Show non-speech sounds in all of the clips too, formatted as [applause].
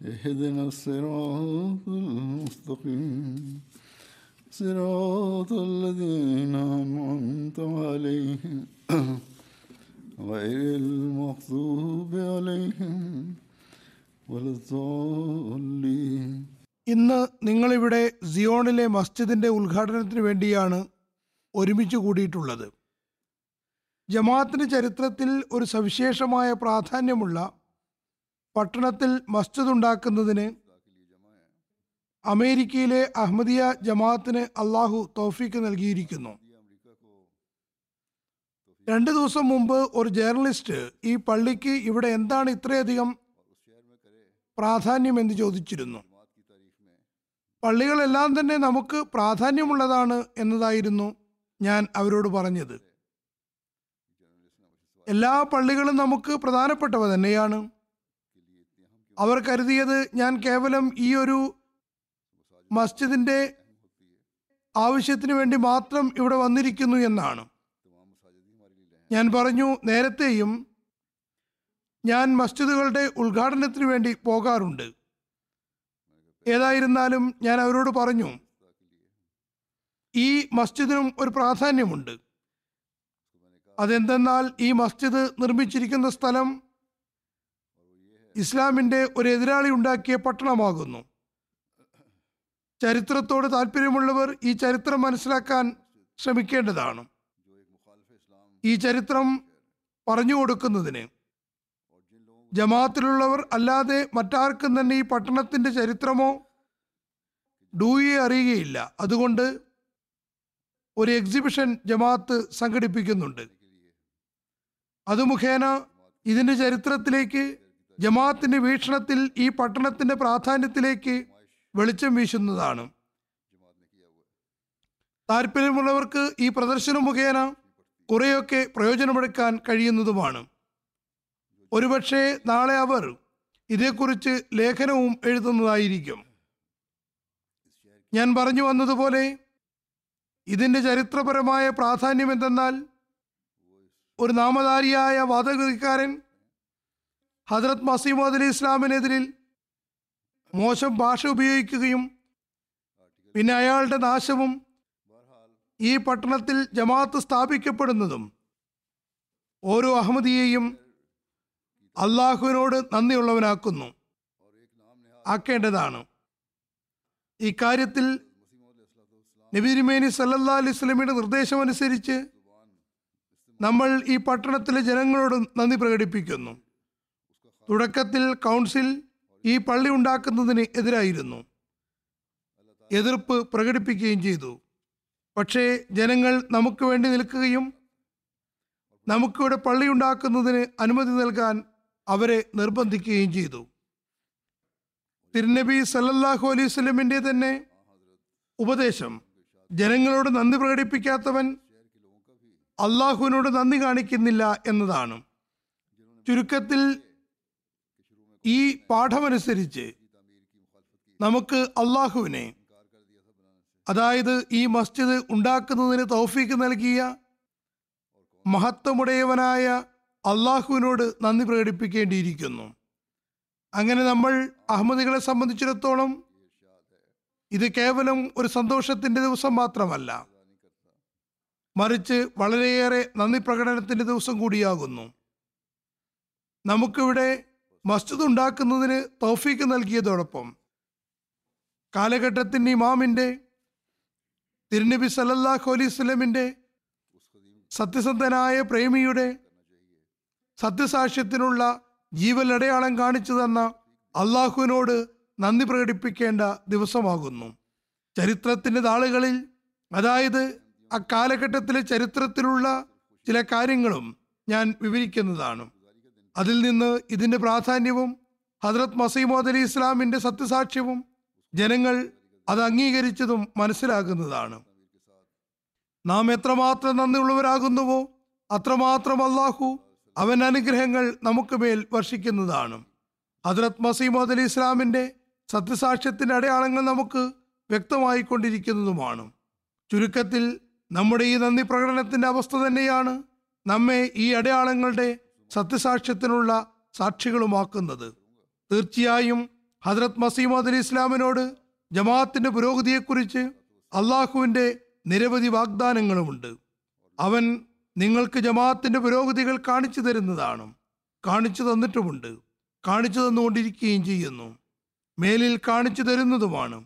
اهدنا الصراط المستقيم صراط الذين أنعمت عليهم غير المغضوب عليهم ولا الضالين ഇന്ന് നിങ്ങളിവിടെ സിയോണിലെ മസ്ജിദിന്റെ ഉദ്ഘാടനത്തിന് വേണ്ടിയാണ് ഒരുമിച്ച് കൂടിയിട്ടുള്ളത് ജമാഅത്തിന്റെ ചരിത്രത്തിൽ ഒരു സവിശേഷമായ പ്രാധാന്യമുള്ള പട്ടണത്തിൽ മസ്ജിദ് ഉണ്ടാക്കുന്നതിന് അമേരിക്കയിലെ അഹമ്മദിയ ജമാഅത്തിന് അള്ളാഹു തോഫിക്ക് നൽകിയിരിക്കുന്നു. രണ്ട് ദിവസം മുമ്പ് ഒരു ജേർണലിസ്റ്റ് ഈ പള്ളിക്ക് ഇവിടെ എന്താണ് ഇത്രയധികം പ്രാധാന്യം എന്ന് ചോദിച്ചിരുന്നു. പള്ളികളെല്ലാം തന്നെ നമുക്ക് പ്രാധാന്യമുള്ളതാണ് എന്നതായിരുന്നു ഞാൻ അവരോട് പറഞ്ഞത്. എല്ലാ പള്ളികളും നമുക്ക് പ്രധാനപ്പെട്ടവ തന്നെയാണ്. അവർ കരുതിയത് ഞാൻ കേവലം ഈ ഒരു മസ്ജിദിന്റെ ആവശ്യത്തിന് വേണ്ടി മാത്രം ഇവിടെ വന്നിരിക്കുന്നു എന്നാണ്. ഞാൻ പറഞ്ഞു നേരത്തെയും ഞാൻ മസ്ജിദുകളുടെ ഉദ്ഘാടനത്തിന് വേണ്ടി പോകാറുണ്ട്. ഏതായിരുന്നാലും ഞാൻ അവരോട് പറഞ്ഞു ഈ മസ്ജിദിനും ഒരു പ്രാധാന്യമുണ്ട്. അതെന്തെന്നാൽ ഈ മസ്ജിദ് നിർമ്മിച്ചിരിക്കുന്ന സ്ഥലം ഇസ്ലാമിന്റെ ഒരു എതിരാളി ഉണ്ടാക്കിയ പട്ടണമാകുന്നു. ചരിത്രത്തോട് താല്പര്യമുള്ളവർ ഈ ചരിത്രം മനസ്സിലാക്കാൻ ശ്രമിക്കേണ്ടതാണ്. ഈ ചരിത്രം പറഞ്ഞു കൊടുക്കുന്നതിന് ജമാഅത്തിലുള്ളവർ അല്ലാതെ മറ്റാർക്കും തന്നെ ഈ പട്ടണത്തിന്റെ ചരിത്രമോ ഡൂയെ അറിയുകയില്ല. അതുകൊണ്ട് ഒരു എക്സിബിഷൻ ജമാഅത്ത് സംഘടിപ്പിക്കുന്നുണ്ട്. അത് മുഖേന ഇതിന്റെ ചരിത്രത്തിലേക്ക് ജമാഅത്തിന്റെ വീക്ഷണത്തിൽ ഈ പട്ടണത്തിന്റെ പ്രാധാന്യത്തിലേക്ക് വെളിച്ചം വീശുന്നതാണ്. താല്പര്യമുള്ളവർക്ക് ഈ പ്രദർശനം മുഖേന കുറെയൊക്കെ പ്രയോജനമെടുക്കാൻ കഴിയുന്നതുമാണ്. ഒരുപക്ഷെ നാളെ അവർ ഇതേക്കുറിച്ച് ലേഖനവും എഴുതുന്നതായിരിക്കും. ഞാൻ പറഞ്ഞു വന്നതുപോലെ ഇതിന്റെ ചരിത്രപരമായ പ്രാധാന്യം എന്തെന്നാൽ ഒരു നാമധാരിയായ വാദഗതിക്കാരൻ ഹജറത് മസീമദ് അലി ഇസ്ലാമിനെതിരിൽ മോശം ഭാഷ ഉപയോഗിക്കുകയും പിന്നെ അയാളുടെ നാശവും ഈ പട്ടണത്തിൽ ജമാഅത്ത് സ്ഥാപിക്കപ്പെടുന്നതും ഓരോ അഹമ്മദിയെയും അള്ളാഹുവിനോട് നന്ദിയുള്ളവനാക്കുന്നു. ആക്കേണ്ടതാണ്. ഇക്കാര്യത്തിൽ കാര്യത്തിൽ നബിരിമേനി സല്ലല്ലാ അലൈഹി സ്വലമിയുടെ നിർദ്ദേശമനുസരിച്ച് നമ്മൾ ഈ പട്ടണത്തിലെ ജനങ്ങളോട് നന്ദി പ്രകടിപ്പിക്കുന്നു. തുടക്കത്തിൽ കൗൺസിൽ ഈ പള്ളി ഉണ്ടാക്കുന്നതിന് എതിരായിരുന്നു. എതിർപ്പ് പ്രകടിപ്പിക്കുകയും ചെയ്തു. പക്ഷേ ജനങ്ങൾ നമുക്ക് വേണ്ടി നിൽക്കുകയും നമുക്കിവിടെ പള്ളി ഉണ്ടാക്കുന്നതിന് അനുമതി നൽകാൻ അവരെ നിർബന്ധിക്കുകയും ചെയ്തു. തിരുനബി സല്ലല്ലാഹു അലൈഹി സ്വലമിന്റെ തന്നെ ഉപദേശം ജനങ്ങളോട് നന്ദി പ്രകടിപ്പിക്കാത്തവൻ അള്ളാഹുവിനോട് നന്ദി കാണിക്കുന്നില്ല എന്നതാണ്. ചുരുക്കത്തിൽ ഈ പാഠമനുസരിച്ച് നമുക്ക് അള്ളാഹുവിനെ അതായത് ഈ മസ്ജിദ് ഉണ്ടാക്കുന്നതിന് തൗഫീക്ക് നൽകിയ മഹത്വമുടയവനായ അള്ളാഹുവിനോട് നന്ദി പ്രകടിപ്പിക്കേണ്ടിയിരിക്കുന്നു. അങ്ങനെ നമ്മൾ അഹമ്മദികളെ സംബന്ധിച്ചിടത്തോളം ഇത് കേവലം ഒരു സന്തോഷത്തിന്റെ ദിവസം മാത്രമല്ല മറിച്ച് വളരെയേറെ നന്ദി പ്രകടനത്തിന്റെ ദിവസം കൂടിയാകുന്നു. നമുക്കിവിടെ മസ്ജിദ് ഉണ്ടാക്കുന്നതിന് തൗഫീക്ക് നൽകിയതോടൊപ്പം കാലഘട്ടത്തിന്റെ ഇമാമിന്റെ തിരുനബി സല്ലല്ലാഹു അലൈഹി സ്വലമിന്റെ സത്യസന്ധനായ പ്രേമിയുടെ സത്യസാക്ഷ്യത്തിനുള്ള ജീവൽ അടയാളം കാണിച്ചു തന്ന അള്ളാഹുവിനോട് നന്ദി പ്രകടിപ്പിക്കേണ്ട ദിവസമാകുന്നു. ചരിത്രത്തിന്റെ താളുകളിൽ അതായത് അക്കാലഘട്ടത്തിലെ ചരിത്രത്തിലുള്ള ചില കാര്യങ്ങളും ഞാൻ വിവരിക്കുന്നതാണ്. അതിൽ നിന്ന് ഇതിന്റെ പ്രാധാന്യവും ഹജ്രത് മസീമോദ് അലി ഇസ്ലാമിന്റെ സത്യസാക്ഷ്യവും ജനങ്ങൾ അത് അംഗീകരിച്ചതും മനസ്സിലാകുന്നതാണ്. നാം എത്രമാത്രം നന്ദിയുള്ളവരാകുന്നുവോ അത്രമാത്രം അള്ളാഹു അവൻ അനുഗ്രഹങ്ങൾ നമുക്ക് മേൽ വർഷിക്കുന്നതാണ്. ഹജ്രത് മസീമോദ് അലി ഇസ്ലാമിന്റെ സത്യസാക്ഷ്യത്തിന്റെ അടയാളങ്ങൾ നമുക്ക് വ്യക്തമായി വ്യക്തമായിക്കൊണ്ടിരിക്കുന്നതുമാണ് ചുരുക്കത്തിൽ നമ്മുടെ ഈ നന്ദി പ്രകടനത്തിന്റെ അവസ്ഥ തന്നെയാണ് നമ്മെ ഈ അടയാളങ്ങളുടെ സത്യസാക്ഷ്യത്തിനുള്ള സാക്ഷികളുമാക്കുന്നത്. തീർച്ചയായും ഹജ്രത് മസീമദ് അലി ഇസ്ലാമിനോട് ജമാഅത്തിന്റെ പുരോഗതിയെക്കുറിച്ച് അള്ളാഹുവിന്റെ നിരവധി വാഗ്ദാനങ്ങളുമുണ്ട്. അവൻ നിങ്ങൾക്ക് ജമാഅത്തിന്റെ പുരോഗതികൾ കാണിച്ചു തരുന്നതാണ്. കാണിച്ചു തന്നിട്ടുമുണ്ട്. കാണിച്ചു തന്നുകൊണ്ടിരിക്കുകയും ചെയ്യുന്നു. മേലിൽ കാണിച്ചു തരുന്നതുമാണ്.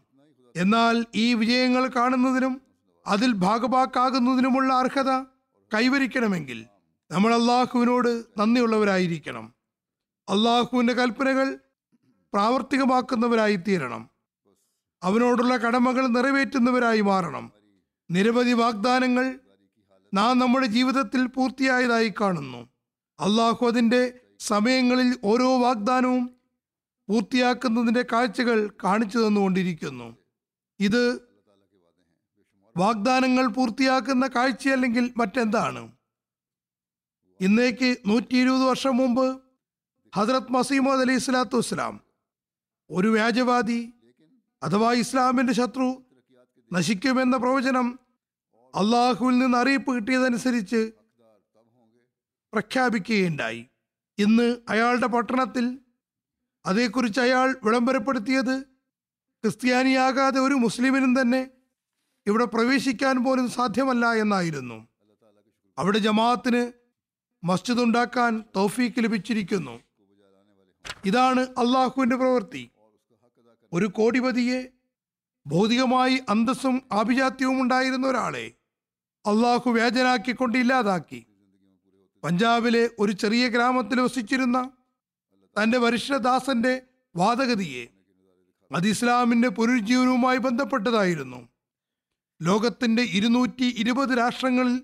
എന്നാൽ ഈ വിജയങ്ങൾ കാണുന്നതിനും അതിൽ ഭാഗഭാക്കാകുന്നതിനുമുള്ള അർഹത കൈവരിക്കണമെങ്കിൽ നമ്മൾ അള്ളാഹുവിനോട് നന്ദിയുള്ളവരായിരിക്കണം. അള്ളാഹുവിന്റെ കൽപ്പനകൾ പ്രാവർത്തികമാക്കുന്നവരായി തീരണം അവനോടുള്ള കടമകൾ നിറവേറ്റുന്നവരായി മാറണം. നിരവധി വാഗ്ദാനങ്ങൾ നാം നമ്മുടെ ജീവിതത്തിൽ പൂർത്തിയായതായി കാണുന്നു. അള്ളാഹു അതിന്റെ സമയങ്ങളിൽ ഓരോ വാഗ്ദാനവും പൂർത്തിയാക്കുന്നതിന്റെ കാഴ്ചകൾ കാണിച്ചു തന്നുകൊണ്ടിരിക്കുന്നു. ഇത് വാഗ്ദാനങ്ങൾ പൂർത്തിയാക്കുന്ന കാഴ്ചയല്ലെങ്കിൽ മറ്റെന്താണ്? ഇന്നേക്ക് നൂറ്റി ഇരുപത് വർഷം മുമ്പ് ഹസ്രത് മസീമോദ് അലി ഇസ്ലാത്തു വസ്സലാം ഒരു വ്യാജവാദി അഥവാ ഇസ്ലാമിന്റെ ശത്രു നശിക്കുമെന്ന പ്രവചനം അള്ളാഹുവിൽ നിന്ന് അറിയിപ്പ് കിട്ടിയതനുസരിച്ച് പ്രഖ്യാപിക്കുകയുണ്ടായി. ഇന്ന് അയാളുടെ പട്ടണത്തിൽ അതേക്കുറിച്ച് അയാൾ വിളംബരപ്പെടുത്തിയത് ക്രിസ്ത്യാനിയാകാതെ ഒരു മുസ്ലിമിനും തന്നെ ഇവിടെ പ്രവേശിക്കാൻ പോലും സാധ്യമല്ല എന്നായിരുന്നു. അവിടെ ജമാഅത്തിന് മസ്ജിദ് ഉണ്ടാക്കാൻ തൗഫീക്ക് ലഭിച്ചിരിക്കുന്നു. ഇതാണ് അള്ളാഹുവിന്റെ പ്രവൃത്തി. ഒരു കോടിപതിയെ ഭൗതികമായി അന്തസ്സും ആഭിജാത്യവും ഉണ്ടായിരുന്ന ഒരാളെ അള്ളാഹു വ്യാജനാക്കിക്കൊണ്ട് ഇല്ലാതാക്കി. പഞ്ചാബിലെ ഒരു ചെറിയ ഗ്രാമത്തിൽ വസിച്ചിരുന്ന തന്റെ വരിഷ്ഠദാസന്റെ വാദഗതിയെ അത് ഇസ്ലാമിന്റെ പുനരുജ്ജീവനവുമായി ബന്ധപ്പെട്ടതായിരുന്നു. ലോകത്തിന്റെ ഇരുന്നൂറ്റി ഇരുപത് രാഷ്ട്രങ്ങളിൽ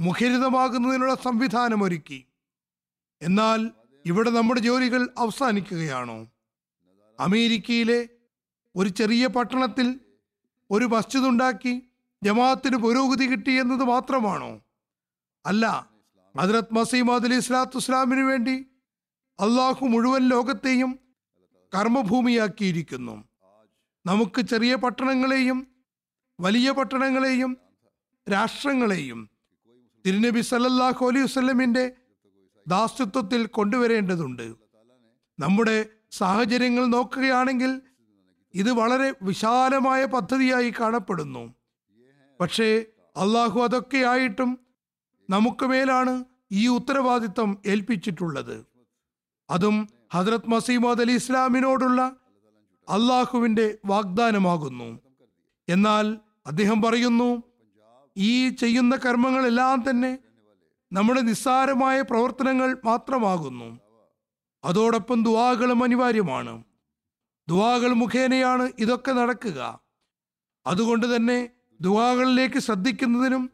മുഖരിതമാകുന്നതിനുള്ള സംവിധാനം ഒരുക്കി എന്നാൽ ഇവിടെ നമ്മുടെ ജോലികൾ അവസാനിക്കുകയാണോ? അമേരിക്കയിലെ ഒരു ചെറിയ പട്ടണത്തിൽ ഒരു മസ്ജിദ് ഉണ്ടാക്കി ജമാഅത്തിന് പുരോഗതി കിട്ടി എന്നത് മാത്രമാണോ? അല്ല ഹജ്രത് മസീം അലി ഇസ്ലാത്തു ഇസ്ലാമിനു വേണ്ടി അള്ളാഹു മുഴുവൻ ലോകത്തെയും കർമ്മഭൂമിയാക്കിയിരിക്കുന്നു. നമുക്ക് ചെറിയ പട്ടണങ്ങളെയും വലിയ പട്ടണങ്ങളെയും രാഷ്ട്രങ്ങളെയും തിരുനബി സല്ലല്ലാഹു അലൈഹി വസല്ലമിന്റെ ദാസ്യത്വത്തിൽ കൊണ്ടുവരേണ്ടതുണ്ട്. നമ്മുടെ സാഹചര്യങ്ങൾ നോക്കുകയാണെങ്കിൽ ഇത് വളരെ വിശാലമായ പദ്ധതിയായി കാണപ്പെടുന്നു. പക്ഷേ അള്ളാഹു അതൊക്കെയായിട്ടും നമുക്ക് മേലാണ് ഈ ഉത്തരവാദിത്തം ഏൽപ്പിച്ചിട്ടുള്ളത്. അതും ഹജ്രത് മസീമദ് അലി ഇസ്ലാമിനോടുള്ള അള്ളാഹുവിന്റെ വാഗ്ദാനമാകുന്നു. എന്നാൽ അദ്ദേഹം പറയുന്നു ഈ ചെയ്യുന്ന കർമ്മങ്ങളെല്ലാം തന്നെ നമ്മുടെ നിസ്സാരമായ പ്രവർത്തനങ്ങൾ മാത്രമാകുന്നു. അതോടൊപ്പം ദുവാകളും അനിവാര്യമാണ്. ദുവാകൾ മുഖേനയാണ് ഇതൊക്കെ നടക്കുക. അതുകൊണ്ട് തന്നെ ദുവാകളിലേക്ക് ശ്രദ്ധിക്കുന്നതിനും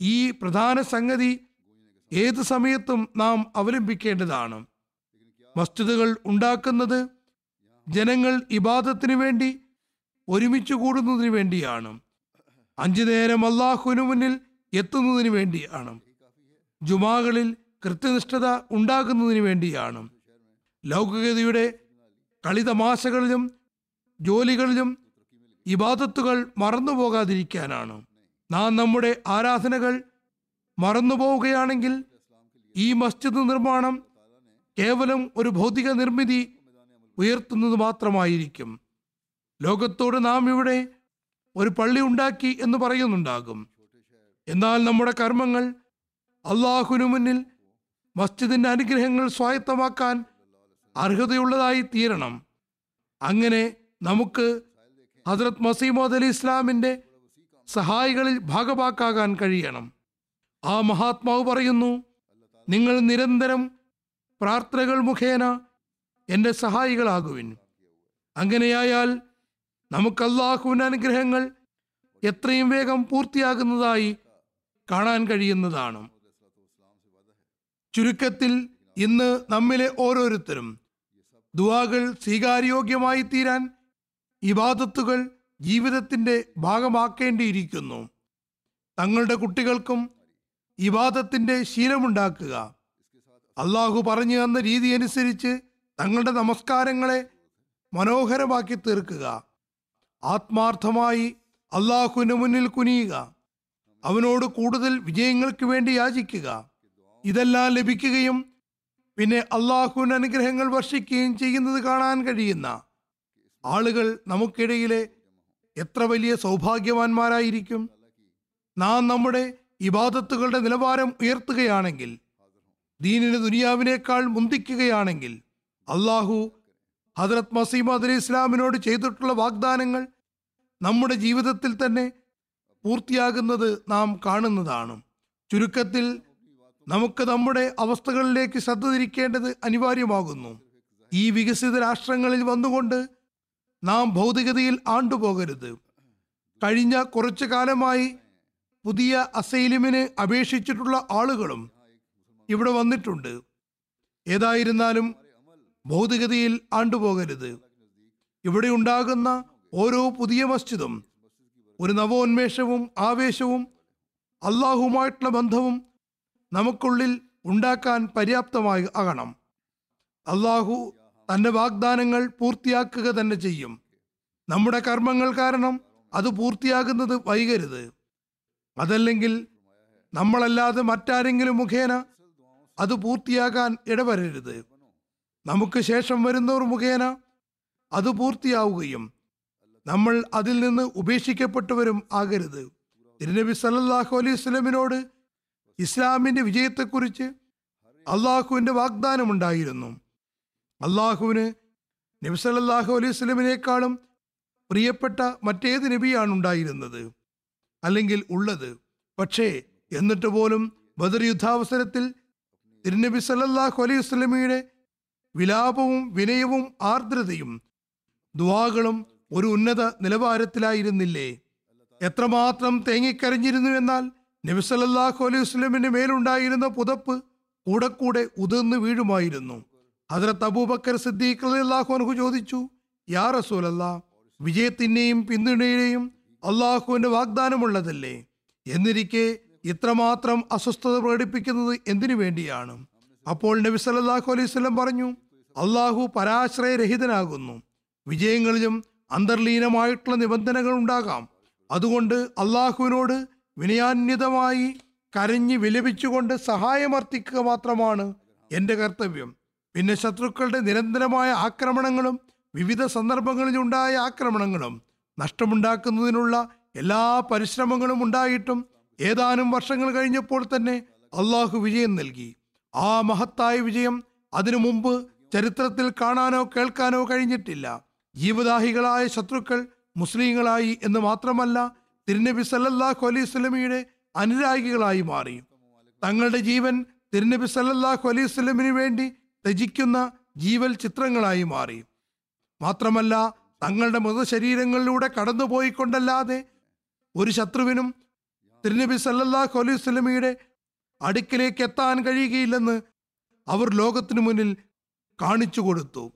ഈ പ്രധാന സംഗതി ഏത് സമയത്തും നാം അവലംബിക്കേണ്ടതാണ്. മസ്ജിദുകൾ ഉണ്ടാക്കുന്നത് ജനങ്ങൾ ഇബാദത്തിന് വേണ്ടി ഒരുമിച്ച് കൂടുന്നതിന് വേണ്ടിയാണ്. അഞ്ചു നേരം അള്ളാഹുവിനു മുന്നിൽ എത്തുന്നതിന് വേണ്ടിയാണ്. ജുമാകളിൽ കൃത്യനിഷ്ഠത ഉണ്ടാകുന്നതിന് വേണ്ടിയാണ്. ലൗകികതയുടെ കളിതമാശകളിലും ജോലികളിലും ഇബാദത്തുകൾ മറന്നുപോകാതിരിക്കാനാണ് നാം നമ്മുടെ ആരാധനകൾ മറന്നുപോവുകയാണെങ്കിൽ ഈ മസ്ജിദ് നിർമ്മാണം കേവലം ഒരു ഭൗതിക നിർമ്മിതി ഉയർത്തുന്നത് മാത്രമായിരിക്കും. ലോകത്തോട് നാം ഇവിടെ ഒരു പള്ളി ഉണ്ടാക്കി എന്ന് പറയുന്നുണ്ടാകും. എന്നാൽ നമ്മുടെ കർമ്മങ്ങൾ അള്ളാഹുനു മുന്നിൽ മസ്ജിദിന്റെ അനുഗ്രഹങ്ങൾ സ്വായത്തമാക്കാൻ അർഹതയുള്ളതായി തീരണം. അങ്ങനെ നമുക്ക് ഹസ്രത് മസീമോദ് അലി ഇസ്ലാമിന്റെ സഹായികളിൽ ഭാഗവാക്കാകാൻ കഴിയണം. ആ മഹാത്മാവ് പറയുന്നു നിങ്ങൾ നിരന്തരം പ്രാർത്ഥനകൾ മുഖേന എന്റെ സഹായികളാകുവിൻ. അങ്ങനെയായാൽ നമുക്ക് അള്ളാഹുവിന്റെ അനുഗ്രഹങ്ങൾ എത്രയും വേഗം പൂർത്തിയാകുന്നതായി കാണാൻ കഴിയുന്നതാണ്. ചുരുക്കത്തിൽ ഇന്ന് നമ്മിലെ ഓരോരുത്തരും ദുവാകൾ സ്വീകാര്യോഗ്യമായി തീരാൻ ഇബാദത്തുകൾ ജീവിതത്തിന്റെ ഭാഗമാക്കേണ്ടിയിരിക്കുന്നു. തങ്ങളുടെ കുട്ടികൾക്കും ഇബാദത്തിന്റെ ശീലമുണ്ടാക്കുക. അള്ളാഹു പറഞ്ഞു തന്ന രീതി അനുസരിച്ച് തങ്ങളുടെ നമസ്കാരങ്ങളെ മനോഹരമാക്കി തീർക്കുക. ആത്മാർത്ഥമായി അള്ളാഹുവിന് മുന്നിൽ കുനിയുക. അവനോട് കൂടുതൽ വിജയങ്ങൾക്ക് വേണ്ടി യാചിക്കുക. ഇതെല്ലാം ലഭിക്കുകയും പിന്നെ അള്ളാഹുവിന് അനുഗ്രഹങ്ങൾ വർഷിക്കുകയും ചെയ്യുന്നത് കാണാൻ കഴിയുന്ന ആളുകൾ നമുക്കിടയിലെ എത്ര വലിയ സൗഭാഗ്യവാന്മാരായിരിക്കും. നാം നമ്മുടെ ഇബാദത്തുകളുടെ നിലവാരം ഉയർത്തുകയാണെങ്കിൽ ദീനിന് ദുനിയാവിനേക്കാൾ മുന്തിക്കുകയാണെങ്കിൽ അള്ളാഹു ഹജറത് മസീമദ് അലി ഇസ്ലാമിനോട് ചെയ്തിട്ടുള്ള വാഗ്ദാനങ്ങൾ നമ്മുടെ ജീവിതത്തിൽ തന്നെ പൂർത്തിയാകുന്നത് നാം കാണുന്നതാണ്. ചുരുക്കത്തിൽ നമുക്ക് നമ്മുടെ അവസ്ഥകളിലേക്ക് ശ്രദ്ധ തിരിക്കേണ്ടത് അനിവാര്യമാകുന്നു. ഈ വികസിത രാഷ്ട്രങ്ങളിൽ വന്നുകൊണ്ട് നാം ഭൗതികതയിൽ ആണ്ടുപോകരുത്. കഴിഞ്ഞ കുറച്ചു കാലമായി പുതിയ അസൈലിമിന് അപേക്ഷിച്ചിട്ടുള്ള ആളുകളും ഇവിടെ വന്നിട്ടുണ്ട്. ഏതായിരുന്നാലും ഭൗതികതയിൽ ആണ്ടുപോകരുത്. ഇവിടെ ഉണ്ടാകുന്ന ഓരോ പുതിയ മസ്ജിദും ഒരു നവോന്മേഷവും ആവേശവും അള്ളാഹുമായിട്ടുള്ള ബന്ധവും നമുക്കുള്ളിൽ ഉണ്ടാക്കാൻ പര്യാപ്തമായി ആകണം. അള്ളാഹു തന്റെ വാഗ്ദാനങ്ങൾ പൂർത്തിയാക്കുക തന്നെ ചെയ്യും. നമ്മുടെ കർമ്മങ്ങൾ കാരണം അത് പൂർത്തിയാകുന്നത് വൈകരുത്. അതല്ലെങ്കിൽ നമ്മളല്ലാതെ മറ്റാരെങ്കിലും മുഖേന അത് പൂർത്തിയാകാൻ ഇടവരരുത്. നമുക്ക് ശേഷം വരുന്നവർ മുഖേന അത് പൂർത്തിയാവുകയും നമ്മൾ അതിൽ നിന്ന് ഉപേക്ഷിക്കപ്പെട്ടവരും ആകരുത്. തിരുനബി സല്ലാഹു അലൈഹി സ്വലമിനോട് ഇസ്ലാമിന്റെ വിജയത്തെക്കുറിച്ച് അള്ളാഹുവിന്റെ വാഗ്ദാനമുണ്ടായിരുന്നു. അള്ളാഹുവിന് നബി സല്ലാഹു അലൈഹി സ്വലമിനേക്കാളും പ്രിയപ്പെട്ട മറ്റേത് നബിയാണ് ഉണ്ടായിരുന്നത് അല്ലെങ്കിൽ ഉള്ളത്. പക്ഷേ എന്നിട്ട് പോലും ബദർ യുദ്ധാവസരത്തിൽ തിരുനബി സല്ലാഹു അലൈഹി വസല്ലമയുടെ വിലാപവും വിനയവും ആർദ്രതയും ദുവാകളും ഒരു ഉന്നത നിലവാരത്തിലായിരുന്നില്ലേ? എത്രമാത്രം തേങ്ങിക്കരഞ്ഞിരുന്നു എന്നാൽ നബി സല്ലല്ലാഹു അലൈഹി വസല്ലമിന്റെ മേലുണ്ടായിരുന്ന പുതപ്പ് കൂടെ കൂടെ ഉതിർന്നു വീഴുമായിരുന്നു. ഹജറത്ത് അബൂബക്കർ സിദ്ദീഖ് റളിയല്ലാഹു അൻഹു ചോദിച്ചു യാ റസൂലല്ലാ വിജയത്തിന്റെയും പിന്തുണയുടെയും അള്ളാഹുവിന്റെ വാഗ്ദാനമുള്ളതല്ലേ? എന്നിരിക്കെ ഇത്രമാത്രം അസ്വസ്ഥത പ്രകടിപ്പിക്കുന്നത് എന്തിനു വേണ്ടിയാണ്? അപ്പോൾ നബി സല്ലല്ലാഹു അലൈഹി വസല്ലം പറഞ്ഞു അള്ളാഹു പരാശ്രയരഹിതനാകുന്നു. വിജയങ്ങളിലും അന്തർലീനമായിട്ടുള്ള നിബന്ധനകൾ ഉണ്ടാകാം. അതുകൊണ്ട് അള്ളാഹുവിനോട് വിനയാന്യതമായി കരഞ്ഞ് വിലപിച്ചുകൊണ്ട് സഹായമർത്ഥിക്കുക മാത്രമാണ് എന്റെ കർത്തവ്യം. പിന്നെ ശത്രുക്കളുടെ നിരന്തരമായ ആക്രമണങ്ങളും വിവിധ സന്ദർഭങ്ങളിൽ ഉണ്ടായ ആക്രമണങ്ങളും നഷ്ടമുണ്ടാക്കുന്നതിനുള്ള എല്ലാ പരിശ്രമങ്ങളും ഉണ്ടായിട്ടും ഏതാനും വർഷങ്ങൾ കഴിഞ്ഞപ്പോൾ തന്നെ അള്ളാഹു വിജയം നൽകി. ആ മഹത്തായ വിജയം അതിനു മുമ്പ് ചരിത്രത്തിൽ കാണാനോ കേൾക്കാനോ കഴിഞ്ഞിട്ടില്ല. ജീവദാഹികളായ ശത്രുക്കൾ മുസ്ലിങ്ങളായി എന്ന് മാത്രമല്ല തിരുനബി സല്ലല്ലാഹു അലൈഹി സ്വലമിയുടെ അനുരാഗികളായി മാറി. തങ്ങളുടെ ജീവൻ തിരുനബി സല്ലല്ലാഹു അലൈഹി സ്വലമിന് വേണ്ടി ത്യജിക്കുന്ന ജീവൽ ചിത്രങ്ങളായി മാറി. മാത്രമല്ല തങ്ങളുടെ മൃതശരീരങ്ങളിലൂടെ കടന്നുപോയിക്കൊണ്ടല്ലാതെ ഒരു ശത്രുവിനും തിരുനബി സല്ലല്ലാഹു അലൈഹി വസല്ലമയുടെ അടുക്കിലേക്ക് എത്താൻ കഴിയുകയില്ലെന്ന് അവർ ലോകത്തിനു മുന്നിൽ കാണിച്ചു കൊടുത്തു.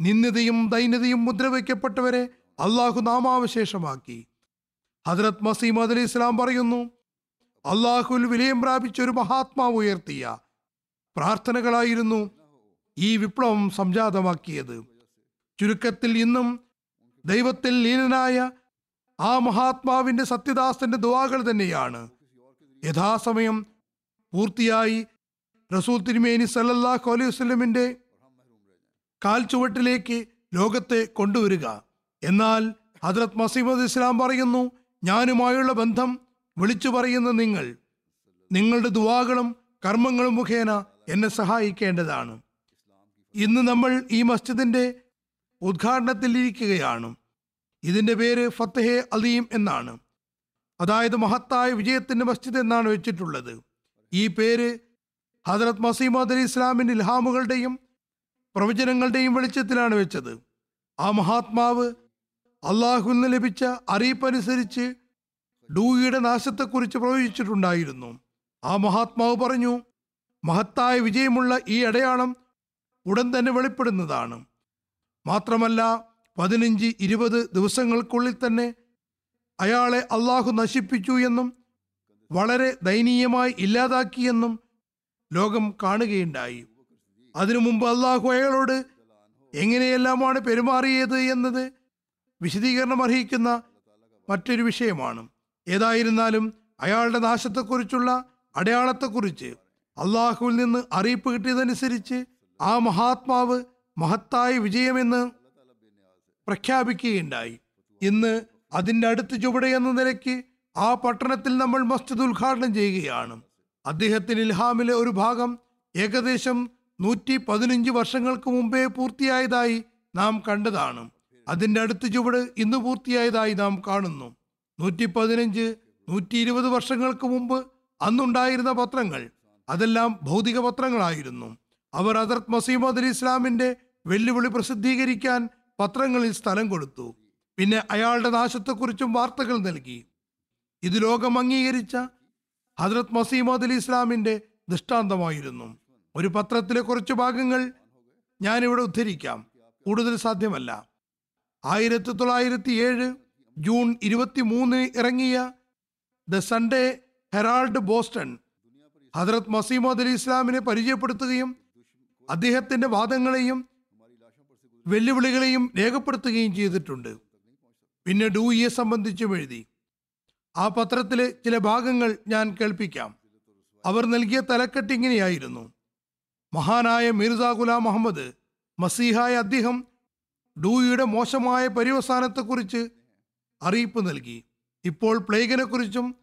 നിന്ദിതയും ദൈന്യതയും മുദ്രവയ്ക്കപ്പെട്ടവരെ അള്ളാഹു നാമാവശേഷമാക്കി. ഹദ്രത് മസീം അലി ഇസ്ലാം പറയുന്നു അള്ളാഹുൽ വിലയം പ്രാപിച്ച ഒരു മഹാത്മാവ് ഉയർത്തിയ പ്രാർത്ഥനകളായിരുന്നു ഈ വിപ്ലവം സംജാതമാക്കിയത്. ചുരുക്കത്തിൽ ഇന്നും ദൈവത്തിൽ ലീനനായ ആ മഹാത്മാവിന്റെ സത്യദാസന്റെ ദുവാകൾ തന്നെയാണ്. യഥാസമയം പൂർത്തിയായി. റസൂൽ തിരുമേനി സല്ലല്ലാഹു അലൈഹി വസ്ലമിന്റെ കാൽ ചുവട്ടിലേക്ക് ലോകത്തെ കൊണ്ടുവരിക. എന്നാൽ ഹദ്രത് മസീമദ് ഇസ്ലാം പറയുന്നു ഞാനുമായുള്ള ബന്ധം വിളിച്ചു പറയുന്ന നിങ്ങൾ നിങ്ങളുടെ ദുവാകളും കർമ്മങ്ങളും മുഖേന എന്നെ സഹായിക്കേണ്ടതാണ്. ഇന്ന് നമ്മൾ ഈ മസ്ജിദിന്റെ ഉദ്ഘാടനത്തിൽ ഇരിക്കുകയാണ് ഇതിന്റെ പേര് ഫത്തഹെ അലീം എന്നാണ്. അതായത് മഹത്തായ വിജയത്തിന്റെ മസ്ജിദ് എന്നാണ് വെച്ചിട്ടുള്ളത്. ഈ പേര് ഹജറത് മസീമദ് അലി ഇസ്ലാമിന്റെ ഇൽഹാമുകളുടെയും പ്രവചനങ്ങളുടെയും വെളിച്ചത്തിലാണ് വെച്ചത്. ആ മഹാത്മാവ് അള്ളാഹുവിൽ നിന്ന് ലഭിച്ച അറിയിപ്പനുസരിച്ച് ഡൂയിയുടെ നാശത്തെക്കുറിച്ച് പ്രവചിച്ചിട്ടുണ്ടായിരുന്നു. ആ മഹാത്മാവ് പറഞ്ഞു മഹത്തായ വിജയമുള്ള ഈ അടയാളം ഉടൻ തന്നെ വെളിപ്പെടുന്നതാണ്. മാത്രമല്ല പതിനഞ്ച് ഇരുപത് ദിവസങ്ങൾക്കുള്ളിൽ തന്നെ അയാളെ അള്ളാഹു നശിപ്പിച്ചു എന്നും വളരെ ദയനീയമായി ഇല്ലാതാക്കിയെന്നും ലോകം കാണുകയുണ്ടായി. അതിനു മുമ്പ് അള്ളാഹു അയാളോട് എങ്ങനെയെല്ലാമാണ് പെരുമാറിയത് എന്നത് വിശദീകരണം അർഹിക്കുന്ന മറ്റൊരു വിഷയമാണ്. ഏതായിരുന്നാലും അയാളുടെ നാശത്തെക്കുറിച്ചുള്ള അടയാളത്തെക്കുറിച്ച് അള്ളാഹുവിൽ നിന്ന് അറിയിപ്പ് കിട്ടിയതനുസരിച്ച് ആ മഹാത്മാവ് മഹത്തായ വിജയമെന്ന് പ്രഖ്യാപിക്കുകയുണ്ടായി. ഇന്ന് അതിന്റെ അടുത്ത് ചുവടെ എന്ന നിലയ്ക്ക് ആ പട്ടണത്തിൽ നമ്മൾ മസ്ജിദ് ഉദ്ഘാടനം ചെയ്യുകയാണ്. അദ്ദേഹത്തിന് ഇൽഹാമിലെ ഒരു ഭാഗം ഏകദേശം നൂറ്റി പതിനഞ്ച് വർഷങ്ങൾക്ക് മുമ്പേ പൂർത്തിയായതായി നാം കണ്ടതാണ്. അതിന്റെ അടുത്ത ചുവട് ഇന്ന് പൂർത്തിയായതായി നാം കാണുന്നു. നൂറ്റി പതിനഞ്ച് നൂറ്റി ഇരുപത് വർഷങ്ങൾക്ക് മുമ്പ് അന്നുണ്ടായിരുന്ന പത്രങ്ങൾ അതെല്ലാം ഭൗതിക പത്രങ്ങളായിരുന്നു. അവർ അദർത് മസീമദ് അലി ഇസ്ലാമിന്റെ വെല്ലുവിളി പ്രസിദ്ധീകരിക്കാൻ പത്രങ്ങളിൽ സ്ഥലം കൊടുത്തു. പിന്നെ അയാളുടെ നാശത്തെക്കുറിച്ചും വാർത്തകൾ നൽകി. ഇത് ലോകം അംഗീകരിച്ച ഹജ്രത് മസീമദ് അലി ഇസ്ലാമിന്റെ ദൃഷ്ടാന്തമായിരുന്നു. ഒരു പത്രത്തിലെ കുറച്ച് ഭാഗങ്ങൾ ഞാനിവിടെ ഉദ്ധരിക്കാം. കൂടുതൽ സാധ്യമല്ല. ആയിരത്തി തൊള്ളായിരത്തി ഏഴ് ജൂൺ ഇരുപത്തി മൂന്നിന് ഇറങ്ങിയ the Sunday Herald Boston Hazrat മസീമദ് Ali ഇസ്ലാമിനെ പരിചയപ്പെടുത്തുകയും അദ്ദേഹത്തിന്റെ വാദങ്ങളെയും വെല്ലുവിളികളെയും രേഖപ്പെടുത്തുകയും ചെയ്തിട്ടുണ്ട്. പിന്നെ ഡൂയിയെ സംബന്ധിച്ചും എഴുതി. ആ പത്രത്തിലെ ചില ഭാഗങ്ങൾ ഞാൻ കേൾപ്പിക്കാം. അവർ നൽകിയ തലക്കെട്ട് ഇങ്ങനെയായിരുന്നു. മഹാനായ മിർസ ഗുലാം മുഹമ്മദ് മസീഹായ അദ്ദേഹം ഡൂയിയുടെ മോശമായ പര്യവസാനത്തെക്കുറിച്ച് അറിയിപ്പ് നൽകി. ഇപ്പോൾ പ്ലേഗിനെക്കുറിച്ചും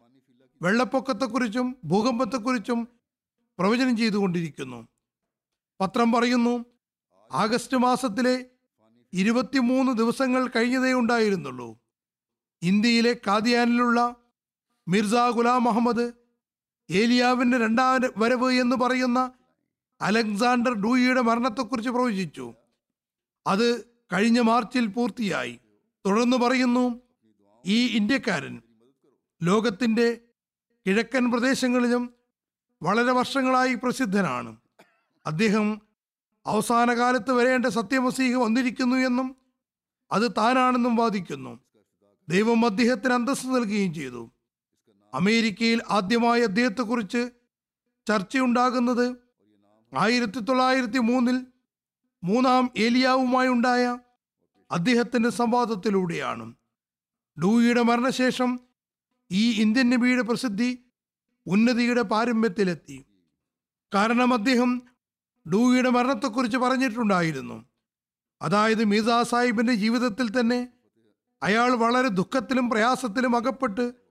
വെള്ളപ്പൊക്കത്തെക്കുറിച്ചും ഭൂകമ്പത്തെക്കുറിച്ചും പ്രവചനം ചെയ്തുകൊണ്ടിരിക്കുന്നു. പത്രം പറയുന്നു ആഗസ്റ്റ് മാസത്തിലെ ഇരുപത്തിമൂന്ന് ദിവസങ്ങൾ കഴിഞ്ഞതേ ഉണ്ടായിരുന്നുള്ളൂ. ഇന്ത്യയിലെ കാദിയാനിലുള്ള മിർസ ഗുലാം മുഹമ്മദ് ഏലിയാവിന്റെ രണ്ടാം വരവ് എന്ന് പറയുന്ന അലക്സാണ്ടർ ഡൂയിയുടെ മരണത്തെക്കുറിച്ച് പ്രവചിച്ചു. അത് കഴിഞ്ഞ മാർച്ചിൽ പൂർത്തിയായി. തുടർന്ന് പറയുന്നു ഈ ഇന്ത്യക്കാരൻ ലോകത്തിന്റെ കിഴക്കൻ പ്രദേശങ്ങളിലും വളരെ വർഷങ്ങളായി പ്രസിദ്ധനാണ്. അദ്ദേഹം അവസാന കാലത്ത് വരേണ്ട സത്യമസീഹ വന്നിരിക്കുന്നു എന്നും അത് താനാണെന്നും വാദിക്കുന്നു. ദൈവം അദ്ദേഹത്തിന് അന്തസ്സ് നൽകുകയും ചെയ്തു. അമേരിക്കയിൽ ആദ്യമായി അദ്ദേഹത്തെക്കുറിച്ച് ചർച്ചയുണ്ടാകുന്നത് ആയിരത്തി തൊള്ളായിരത്തി മൂന്നിൽ മൂന്നാം ഏലിയാവുമായി ഉണ്ടായ അദ്ദേഹത്തിന്റെ സംവാദത്തിലൂടെയാണ്. ഡൂയിയുടെ മരണശേഷം ഈ ഇന്ത്യൻ നബിയുടെ പ്രസിദ്ധി ഉന്നതിയുടെ പാരമ്യത്തിലെത്തി കാരണം അദ്ദേഹം ഡൂയിയുടെ മരണത്തെക്കുറിച്ച് പറഞ്ഞിട്ടുണ്ടായിരുന്നു. അതായത് മീസാ സാഹിബിന്റെ ജീവിതത്തിൽ തന്നെ അയാൾ വളരെ ദുഃഖത്തിലും പ്രയാസത്തിലും അകപ്പെട്ട്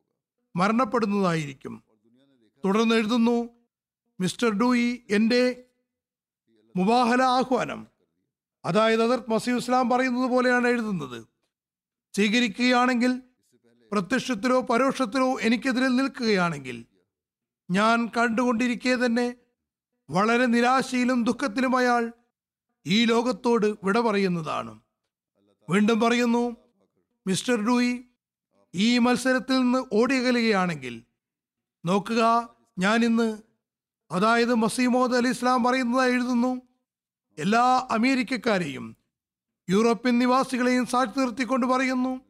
മരണപ്പെടുന്നതായിരിക്കും. തുടർന്ന് എഴുതുന്നു മിസ്റ്റർ ഡൂയി എന്റെ മുബാഹല ആഹ്വാനം. അതായത് അതർ മസീ ഇസ്ലാം പറയുന്നത് പോലെയാണ് എഴുതുന്നത്. സ്വീകരിക്കുകയാണെങ്കിൽ പ്രത്യക്ഷത്തിലോ പരോക്ഷത്തിലോ എനിക്കെതിരെ നിൽക്കുകയാണെങ്കിൽ ഞാൻ കണ്ടുകൊണ്ടിരിക്കെ തന്നെ വളരെ നിരാശയിലും ദുഃഖത്തിലും അയാൾ ഈ ലോകത്തോട് വിട പറയുന്നതാണ്. വീണ്ടും പറയുന്നു മിസ്റ്റർ ഡൂയി ഈ മത്സരത്തിൽ നിന്ന് ഓടിയകലുകയാണെങ്കിൽ നോക്കുക ഞാൻ ഇന്ന് അതായത് മസീമോദ് അലി ഇസ്ലാം പറയുന്നതായി എഴുതുന്നു എല്ലാ അമേരിക്കക്കാരെയും യൂറോപ്യൻ നിവാസികളെയും സാക്ഷി നിർത്തിക്കൊണ്ട് പറയുന്നു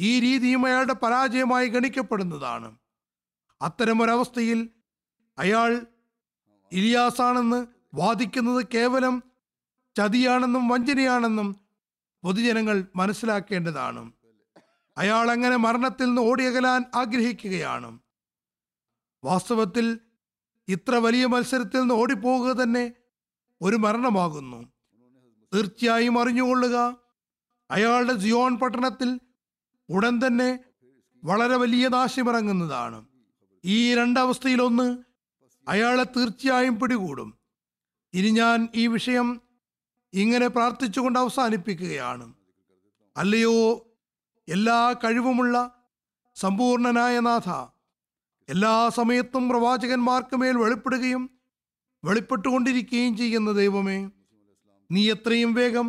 ഈ രീതിയും അയാളുടെ പരാജയമായി ഗണിക്കപ്പെടുന്നതാണ്. അത്തരമൊരവസ്ഥയിൽ അയാൾ ഇലിയാസാണെന്ന് വാദിക്കുന്നത് കേവലം ചതിയാണെന്നും വഞ്ചനയാണെന്നും പൊതുജനങ്ങൾ മനസ്സിലാക്കേണ്ടതാണ്. അയാൾ അങ്ങനെ മരണത്തിൽ നിന്ന് ഓടിയകലാൻ ആഗ്രഹിക്കുകയാണ്. വാസ്തവത്തിൽ ഇത്ര വലിയ മത്സരത്തിൽ നിന്ന് ഓടിപ്പോകുക തന്നെ ഒരു മരണമാകുന്നു. തീർച്ചയായും അറിഞ്ഞുകൊള്ളുക അയാളുടെ ജിയോൺ പട്ടണത്തിൽ ഉടൻ തന്നെ വളരെ വലിയ നാശമിറങ്ങുന്നതാണ്. ഈ രണ്ടവസ്ഥയിലൊന്ന് അയാളെ തീർച്ചയായും പിടികൂടും. ഇനി ഞാൻ ഈ വിഷയം ഇങ്ങനെ പ്രാർത്ഥിച്ചുകൊണ്ട് അവസാനിപ്പിക്കുകയാണ്. അല്ലയോ എല്ലാ കഴിവുമുള്ള സമ്പൂർണനായ നാഥ എല്ലാ സമയത്തും പ്രവാചകന്മാർക്ക് മേൽ വെളിപ്പെടുകയും വെളിപ്പെട്ടുകൊണ്ടിരിക്കുകയും ചെയ്യുന്ന ദൈവമേ നീ എത്രയും വേഗം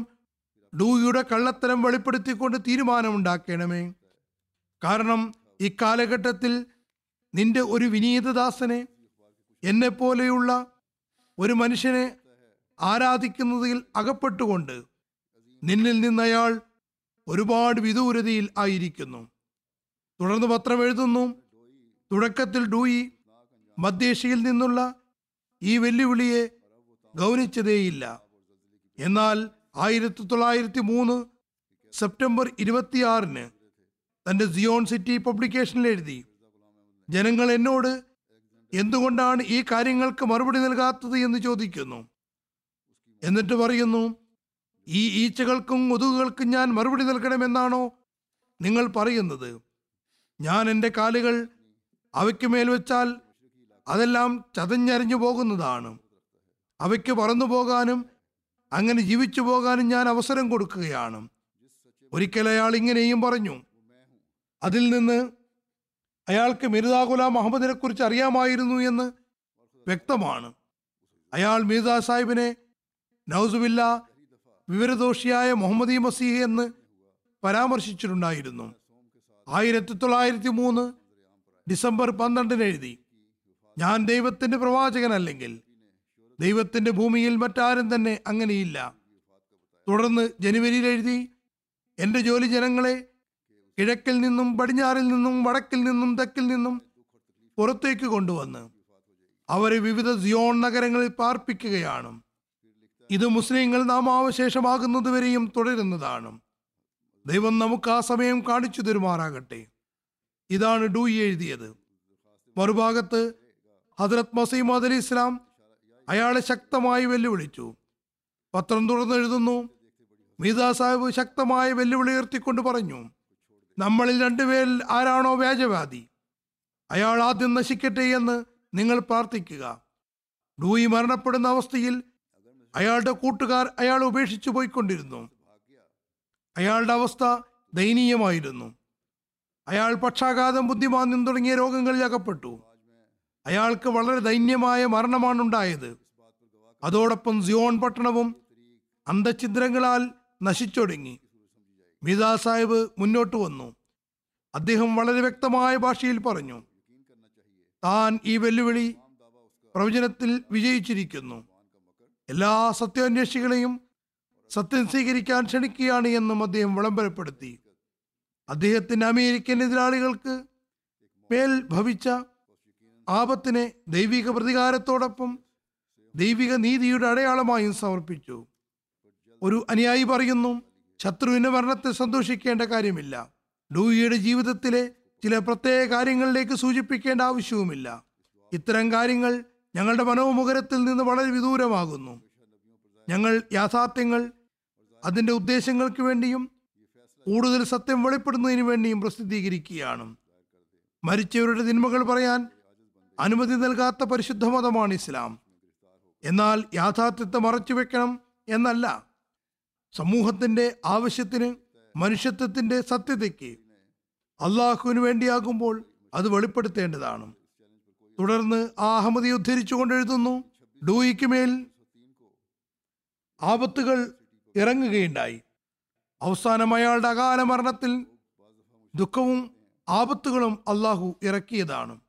ഡൂയുടെ കള്ളത്തരം വെളിപ്പെടുത്തിക്കൊണ്ട് തീരുമാനമുണ്ടാക്കണമേ. കാരണം ഇക്കാലഘട്ടത്തിൽ നിന്റെ ഒരു വിനീതദാസനെ എന്നെപ്പോലെയുള്ള ഒരു മനുഷ്യനെ ആരാധിക്കുന്നതിൽ അകപ്പെട്ടുകൊണ്ട് നിന്നിൽ നിന്ന് അയാൾ ഒരുപാട് വിദൂരതയിൽ ആയിരിക്കുന്നു. തുടർന്ന് പത്രം എഴുതുന്നു. തുടക്കത്തിൽ ഡൂയി മധ്യേഷ്യയിൽ നിന്നുള്ള ഈ വെല്ലുവിളിയെ ഗൗനിച്ചതേയില്ല. എന്നാൽ ആയിരത്തി തൊള്ളായിരത്തി മൂന്ന് സെപ്റ്റംബർ ഇരുപത്തിയാറിന് തന്റെ സിയോൺ സിറ്റി പബ്ലിക്കേഷനിൽ എഴുതി. ജനങ്ങൾ എന്നോട് എന്തുകൊണ്ടാണ് ഈ കാര്യങ്ങൾക്ക് മറുപടി നൽകാത്തത് എന്ന് ചോദിക്കുന്നു. എന്നിട്ട് പറയുന്നു ഈ ഈച്ചകൾക്കും മുതുകുകൾക്കും ഞാൻ മറുപടി നൽകണമെന്നാണോ നിങ്ങൾ പറയുന്നത്? ഞാൻ എന്റെ കാലുകൾ അവയ്ക്ക് മേൽ വെച്ചാൽ അതെല്ലാം ചതഞ്ഞരിഞ്ഞു പോകുന്നതാണ്. അവയ്ക്ക് പറന്നു പോകാനും അങ്ങനെ ജീവിച്ചു പോകാനും ഞാൻ അവസരം കൊടുക്കുകയാണ്. ഒരിക്കൽ അയാൾ ഇങ്ങനെയും പറഞ്ഞു. അതിൽ നിന്ന് അയാൾക്ക് മിർദാ ഗുലാം അഹമ്മദിനെ കുറിച്ച് അറിയാമായിരുന്നു എന്ന് വ്യക്തമാണ്. അയാൾ മിർദാ സാഹിബിനെ നൗസുബില്ല വിവരദോഷിയായ മുഹമ്മദി മസീഹ് എന്ന് പരാമർശിച്ചിട്ടുണ്ടായിരുന്നു. ആയിരത്തി തൊള്ളായിരത്തി മൂന്ന് ഡിസംബർ പന്ത്രണ്ടിന് എഴുതി. ഞാൻ ദൈവത്തിന്റെ പ്രവാചകനല്ലെങ്കിൽ ദൈവത്തിന്റെ ഭൂമിയിൽ മറ്റാരും തന്നെ അങ്ങനെയില്ല. തുടർന്ന് ജനുവരിയിൽ എഴുതി എന്റെ ജോലി ജനങ്ങളെ കിഴക്കിൽ നിന്നും പടിഞ്ഞാറിൽ നിന്നും വടക്കിൽ നിന്നും തെക്കിൽ നിന്നും പുറത്തേക്ക് കൊണ്ടുവന്ന് അവരെ വിവിധ സിയോൺ നഗരങ്ങളിൽ പാർപ്പിക്കുകയാണ്. ഇത് മുസ്ലിങ്ങൾ നാമാവശേഷമാകുന്നതുവരെയും തുടരുന്നതാണ്. ദൈവം നമുക്ക് ആ സമയം കാണിച്ചു തരുമാറാകട്ടെ. ഇതാണ് ഡൂയി എഴുതിയത്. മറുഭാഗത്ത് ഹദ്രത് മസീമദ് അലി ഇസ്ലാം അയാളെ ശക്തമായി വെല്ലുവിളിച്ചു. പത്രം തുറന്നെഴുതുന്നു മീത സാഹിബ് ശക്തമായ വെല്ലുവിളി ഉയർത്തിക്കൊണ്ട് പറഞ്ഞു നമ്മളിൽ രണ്ടുപേരിൽ ആരാണോ വ്യാജവാദി? അയാൾ ആദ്യം നശിക്കട്ടെ എന്ന് നിങ്ങൾ പ്രാർത്ഥിക്കുക. ഡൂയി മരണപ്പെടുന്ന അവസ്ഥയിൽ അയാളുടെ കൂട്ടുകാർ അയാൾ ഉപേക്ഷിച്ചു പോയിക്കൊണ്ടിരുന്നു. അയാളുടെ അവസ്ഥ ദയനീയമായിരുന്നു. അയാൾ പക്ഷാഘാതം ബുദ്ധിമാന്യം തുടങ്ങിയ രോഗങ്ങളിൽ അകപ്പെട്ടു. അയാൾക്ക് വളരെ ദൈന്യമായ മരണമാണ് ഉണ്ടായത് അതോടൊപ്പം സിയോൺ പട്ടണവും അന്തഛിദ്രങ്ങളാൽ നശിച്ചൊടുങ്ങി. മിതാ സാഹിബ് മുന്നോട്ട് വന്നു. അദ്ദേഹം വളരെ വ്യക്തമായ ഭാഷയിൽ പറഞ്ഞു താൻ ഈ വെല്ലുവിളി പ്രവചനത്തിൽ വിജയിച്ചിരിക്കുന്നു. എല്ലാ സത്യാന്വേഷികളെയും സത്യം സ്വീകരിക്കാൻ ക്ഷണിക്കുകയാണ് എന്നും അദ്ദേഹം വിളംബരപ്പെടുത്തി. അദ്ദേഹത്തിന്റെ അമേരിക്കൻ എതിരാളികൾക്ക് മേൽ ഭവിച്ച ആപത്തിനെ ദൈവിക പ്രതികാരത്തോടൊപ്പം ദൈവിക നീതിയുടെ അടയാളമായും സമർപ്പിച്ചു. ഒരു അനുയായി പറയുന്നു ശത്രുവിന്റെ മരണത്തെ സന്തോഷിക്കേണ്ട കാര്യമില്ല. ഡൂയിയുടെ ജീവിതത്തിലെ ചില പ്രത്യേക കാര്യങ്ങളിലേക്ക് സൂചിപ്പിക്കേണ്ട ആവശ്യവുമില്ല. ഇത്തരം കാര്യങ്ങൾ ഞങ്ങളുടെ മനോമുഖരത്തിൽ നിന്ന് വളരെ വിദൂരമാകുന്നു. ഞങ്ങൾ യാഥാർത്ഥ്യങ്ങൾ അതിന്റെ ഉദ്ദേശങ്ങൾക്ക് വേണ്ടിയും കൂടുതൽ സത്യം വെളിപ്പെടുന്നതിന് വേണ്ടിയും പ്രസിദ്ധീകരിക്കുകയാണ്. മരിച്ചവരുടെ തിന്മകൾ പറയാൻ അനുമതി നൽകാത്ത പരിശുദ്ധ മതമാണ് ഇസ്ലാം. എന്നാൽ യാഥാർത്ഥ്യത്തെ മറച്ചു വെക്കണം എന്നല്ല. സമൂഹത്തിന്റെ ആവശ്യത്തിന് മനുഷ്യത്വത്തിന്റെ സത്യതയ്ക്ക് അള്ളാഹുവിന് വേണ്ടിയാകുമ്പോൾ അത് വെളിപ്പെടുത്തേണ്ടതാണ്. തുടർന്ന് ആ അഹമ്മദി ഉദ്ധരിച്ചുകൊണ്ട് എഴുതുന്നു ഡൂയിക്ക് മേൽ ആപത്തുകൾ ഇറങ്ങുകയുണ്ടായി. അവസാനം അയാളുടെ അകാല മരണത്തിൽ ദുഃഖവും ആപത്തുകളും അള്ളാഹു ഇറക്കിയതാണ്.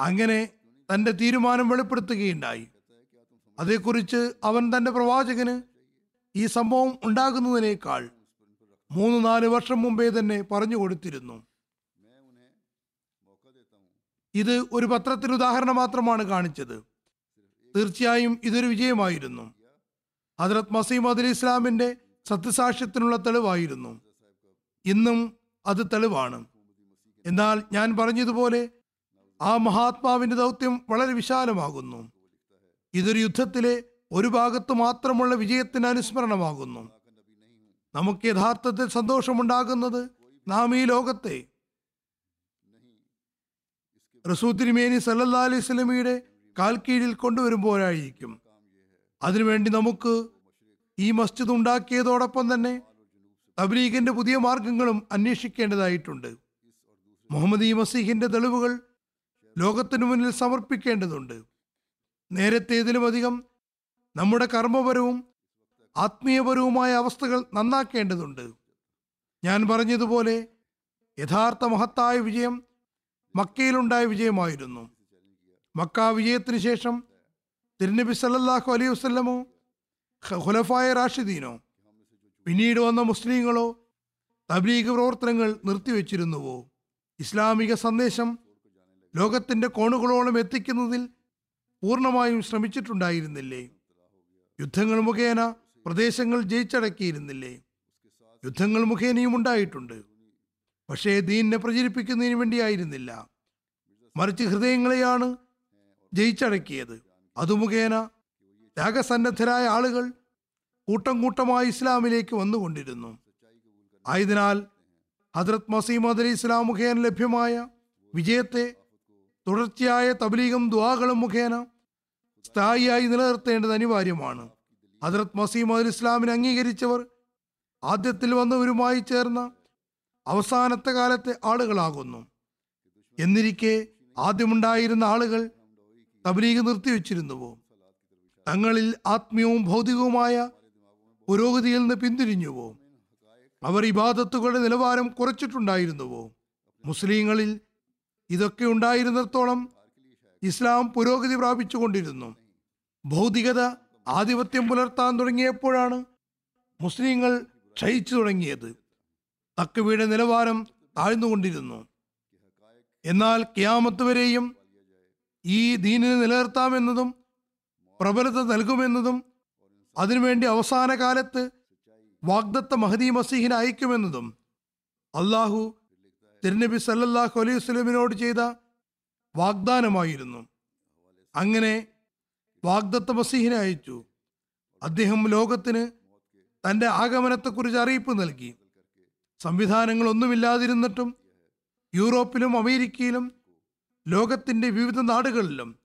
അങ്ങനെ തന്റെ തീരുമാനം വെളിപ്പെടുത്തുകയുണ്ടായി. അതേക്കുറിച്ച് അവൻ തന്റെ പ്രവാചകന് ഈ സംഭവം ഉണ്ടാകുന്നതിനേക്കാൾ മൂന്ന് നാല് വർഷം മുമ്പേ തന്നെ പറഞ്ഞു കൊടുത്തിരുന്നു. ഇത് ഒരു പത്രത്തിന് ഉദാഹരണം മാത്രമാണ് കാണിച്ചത്. തീർച്ചയായും ഇതൊരു വിജയമായിരുന്നു. ഹജറത് മസീമദ് അലി ഇസ്ലാമിന്റെ സത്യസാക്ഷ്യത്തിനുള്ള തെളിവായിരുന്നു. ഇന്നും അത് തെളിവാണ്. എന്നാൽ ഞാൻ പറഞ്ഞതുപോലെ ആ മഹാത്മാവിന്റെ ദൗത്യം വളരെ വിശാലമാകുന്നു. ഇതൊരു യുദ്ധത്തിലെ ഒരു ഭാഗത്ത് മാത്രമുള്ള വിജയത്തിന് അനുസ്മരണമാകുന്നു. നമുക്ക് യഥാർത്ഥത്തിൽ സന്തോഷമുണ്ടാകുന്നത് നാം ഈ ലോകത്തെ റസൂ തിരുമേനി സല്ലല്ലാ അലൈഹി കാൽ കീഴിൽ കൊണ്ടുവരുമ്പോഴായിരിക്കും. അതിനുവേണ്ടി നമുക്ക് ഈ മസ്ജിദ് ഉണ്ടാക്കിയതോടൊപ്പം തന്നെ തബ്ലീഗിന്റെ പുതിയ മാർഗങ്ങളും അന്വേഷിക്കേണ്ടതായിട്ടുണ്ട്. മുഹമ്മദ് ഈ മസീഹിന്റെ തെളിവുകൾ ലോകത്തിനു മുന്നിൽ സമർപ്പിക്കേണ്ടതുണ്ട്. നേരത്തേതിലും അധികം നമ്മുടെ കർമ്മപരവും ആത്മീയപരവുമായ അവസ്ഥകൾ നന്നാക്കേണ്ടതുണ്ട്. ഞാൻ പറഞ്ഞതുപോലെ യഥാർത്ഥ മഹത്തായ വിജയം മക്കയിലുണ്ടായ വിജയമായിരുന്നു. മക്ക വിജയത്തിന് ശേഷം തിരുനബി സല്ലാഹു അലൈഹി വസ്ലമോ ഖുലഫായ റാഷിദീനോ പിന്നീട് വന്ന മുസ്ലിങ്ങളോ തബ്ലീഗ് പ്രവർത്തനങ്ങൾ നിർത്തിവെച്ചിരുന്നുവോ? ഇസ്ലാമിക സന്ദേശം ലോകത്തിന്റെ കോണുകളോളം എത്തിക്കുന്നതിൽ പൂർണമായും ശ്രമിച്ചിട്ടുണ്ടായിരുന്നില്ലേ? യുദ്ധങ്ങൾ മുഖേന പ്രദേശങ്ങൾ ജയിച്ചടക്കിയിരുന്നില്ലേ? യുദ്ധങ്ങൾ മുഖേനയും ഉണ്ടായിട്ടുണ്ട്. പക്ഷേ ദീനിനെ പ്രചരിപ്പിക്കുന്നതിന് വേണ്ടിയായിരുന്നില്ല. മറിച്ച് ഹൃദയങ്ങളെയാണ് ജയിച്ചടക്കിയത്. അതുമുഖേന ത്യാഗസന്നദ്ധരായ ആളുകൾ കൂട്ടം കൂട്ടമായി ഇസ്ലാമിലേക്ക് വന്നുകൊണ്ടിരുന്നു. ആയതിനാൽ ഹദ്രത് മസീമദ് അലി ഇസ്ലാം മുഖേന ലഭ്യമായ വിജയത്തെ തുടർച്ചയായ തബ്ലീഗും ദ്വാകളും മുഖേന സ്ഥായിയായി നിലനിർത്തേണ്ടത് അനിവാര്യമാണ്. ഹദ്രത് മസീമദ് അലി ഇസ്ലാമിനെ അംഗീകരിച്ചവർ ആദ്യത്തിൽ വന്നവരുമായി ചേർന്ന അവസാനത്തെ കാലത്തെ ആളുകളാകുന്നു. എന്നിരിക്കെ ആദ്യമുണ്ടായിരുന്ന ആളുകൾ തബലീഗ് നിർത്തിവെച്ചിരുന്നുവോ? തങ്ങളിൽ ആത്മീയവും ഭൗതികവുമായ പുരോഗതിയിൽ നിന്ന് പിന്തിരിഞ്ഞുവോ? അവർ ഇബാദത്തുകളുടെ നിലവാരം കുറച്ചിട്ടുണ്ടായിരുന്നുവോ? മുസ്ലിങ്ങളിൽ ഇതൊക്കെ ഉണ്ടായിരുന്നിടത്തോളം ഇസ്ലാം പുരോഗതി പ്രാപിച്ചുകൊണ്ടിരുന്നു. ഭൗതികത ആധിപത്യം പുലർത്താൻ തുടങ്ങിയപ്പോഴാണ് മുസ്ലിങ്ങൾ ക്ഷയിച്ചു തുടങ്ങിയത്. തക്കവയുടെ നിലവാരം താഴ്ന്നുകൊണ്ടിരുന്നു. എന്നാൽ ക്യാമത്ത് വരെയും ഈ ദീനിനെ നിലനിർത്താമെന്നതും പ്രബലത നൽകുമെന്നതും അതിനുവേണ്ടി അവസാന കാലത്ത് വാഗ്ദത്ത മഹദി മസീഹിനെ അയക്കുമെന്നതും അള്ളാഹു തിരുനബി സല്ലല്ലാഹു അലൈഹി സ്വലമിനോട് ചെയ്ത വാഗ്ദാനമായിരുന്നു. അങ്ങനെ വാഗ്ദത്ത മസീഹിനെ അയച്ചു. അദ്ദേഹം ലോകത്തിന് തന്റെ ആഗമനത്തെക്കുറിച്ച് അറിയിപ്പ് നൽകി. സംവിധാനങ്ങളൊന്നുമില്ലാതിരുന്നിട്ടും യൂറോപ്പിലും അമേരിക്കയിലും ലോകത്തിന്റെ വിവിധ നാടുകളിലും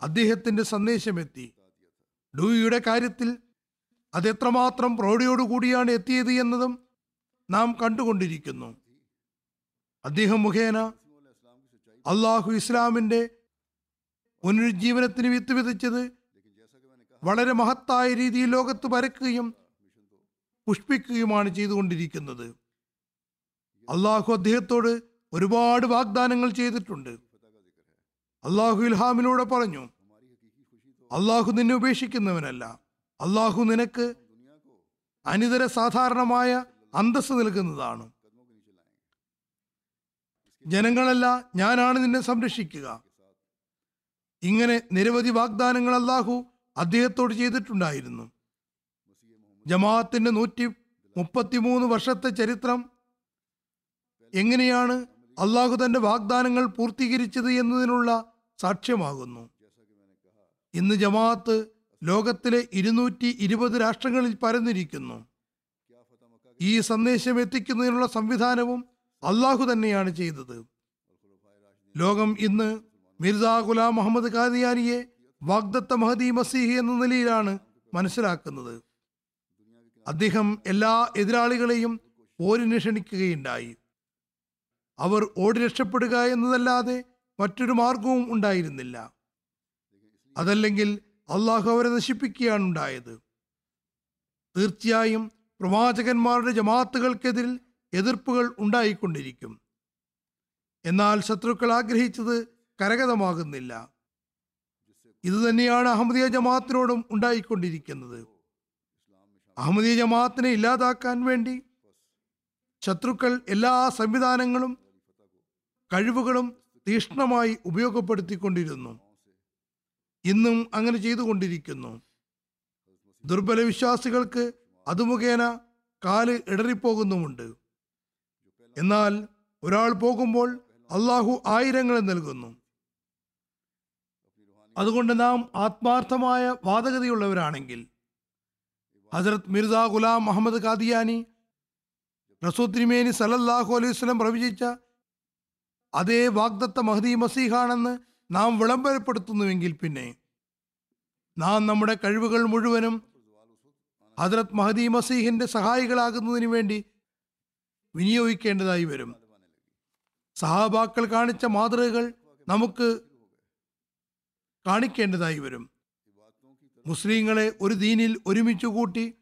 അദ്ദേഹത്തിന്റെ സന്ദേശം സന്ദേശമെത്തി. ഡൂയിയുടെ കാര്യത്തിൽ അതെത്രമാത്രം പ്രൗഢിയോടുകൂടിയാണ് എത്തിയത് എന്നതും നാം കണ്ടുകൊണ്ടിരിക്കുന്നു. അദ്ദേഹം മുഖേന അള്ളാഹു ഇസ്ലാമിന്റെ പുനരുജ്ജീവനത്തിന് വിത്ത് വിതച്ചത് വളരെ മഹത്തായ രീതിയിൽ ലോകത്ത് പരക്കുകയും പുഷ്പിക്കുകയുമാണ് ചെയ്തുകൊണ്ടിരിക്കുന്നത്. അള്ളാഹു അദ്ദേഹത്തോട് ഒരുപാട് വാഗ്ദാനങ്ങൾ ചെയ്തിട്ടുണ്ട്. അള്ളാഹു ഇൽഹാമിലൂടെ പറഞ്ഞു അള്ളാഹു നിന്നെ ഉപേക്ഷിക്കുന്നവനല്ല. അള്ളാഹു നിനക്ക് അനിതര സാധാരണമായ അന്തസ് നൽകുന്നതാണ്. ജനങ്ങളല്ല ഞാനാണ് നിന്നെ സംരക്ഷിക്കുക. ഇങ്ങനെ നിരവധി വാഗ്ദാനങ്ങൾ അള്ളാഹു അദ്ദേഹത്തോട് ചെയ്തിട്ടുണ്ടായിരുന്നു. ജമാഅത്തിന്റെ നൂറ്റി മുപ്പത്തിമൂന്ന് വർഷത്തെ ചരിത്രം എങ്ങനെയാണ് അള്ളാഹു തന്റെ വാഗ്ദാനങ്ങൾ പൂർത്തീകരിച്ചത് എന്നതിനുള്ള സാക്ഷ്യമാകുന്നു. ഇന്ന് ജമാഅത്ത് ലോകത്തിലെ ഇരുന്നൂറ്റി ഇരുപത് രാഷ്ട്രങ്ങളിൽ പരന്നിരിക്കുന്നു. ഈ സന്ദേശം എത്തിക്കുന്നതിനുള്ള സംവിധാനവും അള്ളാഹു തന്നെയാണ് ചെയ്തത്. ലോകം ഇന്ന് മിർസ ഗുലാം മുഹമ്മദ് ഖാദിയാനിയെ വാഗ്ദത്ത മഹദി മസീഹ് എന്ന നിലയിലാണ് മനസ്സിലാക്കുന്നത്. അദ്ദേഹം എല്ലാ എതിരാളികളെയും പോരിന് ക്ഷണിക്കുകയുണ്ടായി. അവർ ഓടി രക്ഷപ്പെടുക എന്നതല്ലാതെ മറ്റൊരു മാർഗവും ഉണ്ടായിരുന്നില്ല. അതല്ലെങ്കിൽ അള്ളാഹു അവരെ നശിപ്പിക്കുകയാണ് ഉണ്ടായത്. തീർച്ചയായും പ്രവാചകന്മാരുടെ ജമാഅത്തുകൾക്കെതിരിൽ എതിർപ്പുകൾ ഉണ്ടായിക്കൊണ്ടിരിക്കും. എന്നാൽ ശത്രുക്കൾ ആഗ്രഹിച്ചത് കരകതമാകുന്നില്ല ഇതുതന്നെയാണ് അഹമ്മദിയ ജമാഅത്തിനോടും ഉണ്ടായിക്കൊണ്ടിരിക്കുന്നത്. അഹമ്മദിയ ജമാഅത്തിനെ ഇല്ലാതാക്കാൻ വേണ്ടി ശത്രുക്കൾ എല്ലാ സംവിധാനങ്ങളും കഴിവുകളും തീക്ഷ്ണമായി ഉപയോഗപ്പെടുത്തിക്കൊണ്ടിരുന്നു. ഇന്നും അങ്ങനെ ചെയ്തുകൊണ്ടിരിക്കുന്നു. ദുർബല വിശ്വാസികൾക്ക് അതുമുഖേന കാൽ ഇടറിപ്പോകുന്നുമുണ്ട്. എന്നാൽ ഒരാൾ പോകുമ്പോൾ അള്ളാഹു ആയിരങ്ങളെ നൽകുന്നു. അതുകൊണ്ട് നാം ആത്മാർത്ഥമായ വാദഗതിയുള്ളവരാണെങ്കിൽ ഹസരത് മിർസ ഗുലാം മുഹമ്മദ് കാദിയാനി റസൂത്തിരിമേനി സലല്ലാഹു അലൈഹി സ്വലം പ്രവചിച്ച അതേ വാഗ്ദത്ത മഹദി മസീഹാണെന്ന് നാം വിളംബരപ്പെടുത്തുന്നുവെങ്കിൽ പിന്നെ നാം നമ്മുടെ കഴിവുകൾ മുഴുവനും ഹദ്രത് മഹദി മസീഹിന്റെ സഹായികളാകുന്നതിന് വേണ്ടി വിനിയോഗിക്കേണ്ടതായി വരും. സഹാബാക്കൾ കാണിച്ച മാതൃകകൾ നമുക്ക് കാണിക്കേണ്ടതായി വരും. മുസ്ലിങ്ങളെ ഒരു ദീനിൽ ഒരുമിച്ചു കൂട്ടി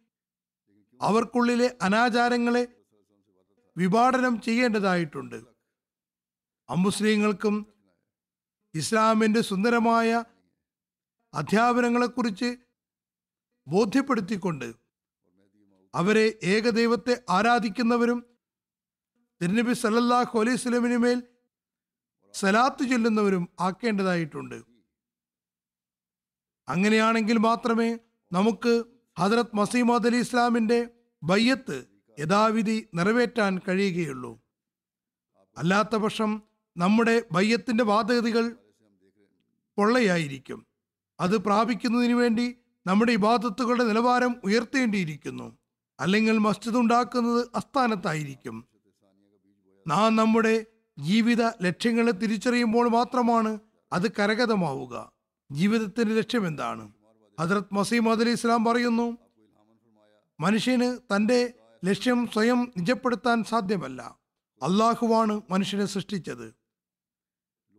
അവർക്കുള്ളിലെ അനാചാരങ്ങളെ വിഭാടനം ചെയ്യേണ്ടതായിട്ടുണ്ട്. അമുസ്ലിങ്ങൾക്കും ഇസ്ലാമിന്റെ സുന്ദരമായ അധ്യാപനങ്ങളെക്കുറിച്ച് ബോധ്യപ്പെടുത്തിക്കൊണ്ട് അവരെ ഏകദൈവത്തെ ആരാധിക്കുന്നവരും തിരുനബി സല്ലല്ലാഹു അലൈഹി സ്വലമിന് മേൽ സലാത്ത് ചൊല്ലുന്നവരും ആക്കേണ്ടതായിട്ടുണ്ട്. അങ്ങനെയാണെങ്കിൽ മാത്രമേ നമുക്ക് ഹജറത് മസീമദ് അലി ഇസ്ലാമിന്റെ ബയ്യത്ത് യഥാവിധി നിറവേറ്റാൻ കഴിയുകയുള്ളൂ. അല്ലാത്ത പക്ഷം നമ്മുടെ ബയ്യത്തിന്റെ ബാധ്യതകൾ പൊള്ളയായിരിക്കും. അത് പ്രാപിക്കുന്നതിന് വേണ്ടി നമ്മുടെ ഇബാദത്തുകളുടെ നിലവാരം ഉയർത്തേണ്ടിയിരിക്കുന്നു. അല്ലെങ്കിൽ മസ്ജിദ് ഉണ്ടാക്കുന്നത് അസ്ഥാനത്തായിരിക്കും നാം നമ്മുടെ ജീവിത ലക്ഷ്യങ്ങളെ തിരിച്ചറിയുമ്പോൾ മാത്രമാണ് അത് കരഗതമാവുക. ജീവിതത്തിന്റെ ലക്ഷ്യം എന്താണ്? ഹജറത് മസീം അലി ഇസ്ലാം പറയുന്നു മനുഷ്യന് തന്റെ ലക്ഷ്യം സ്വയം നിജപ്പെടുത്താൻ സാധ്യമല്ല. അള്ളാഹുവാണ് മനുഷ്യനെ സൃഷ്ടിച്ചത്.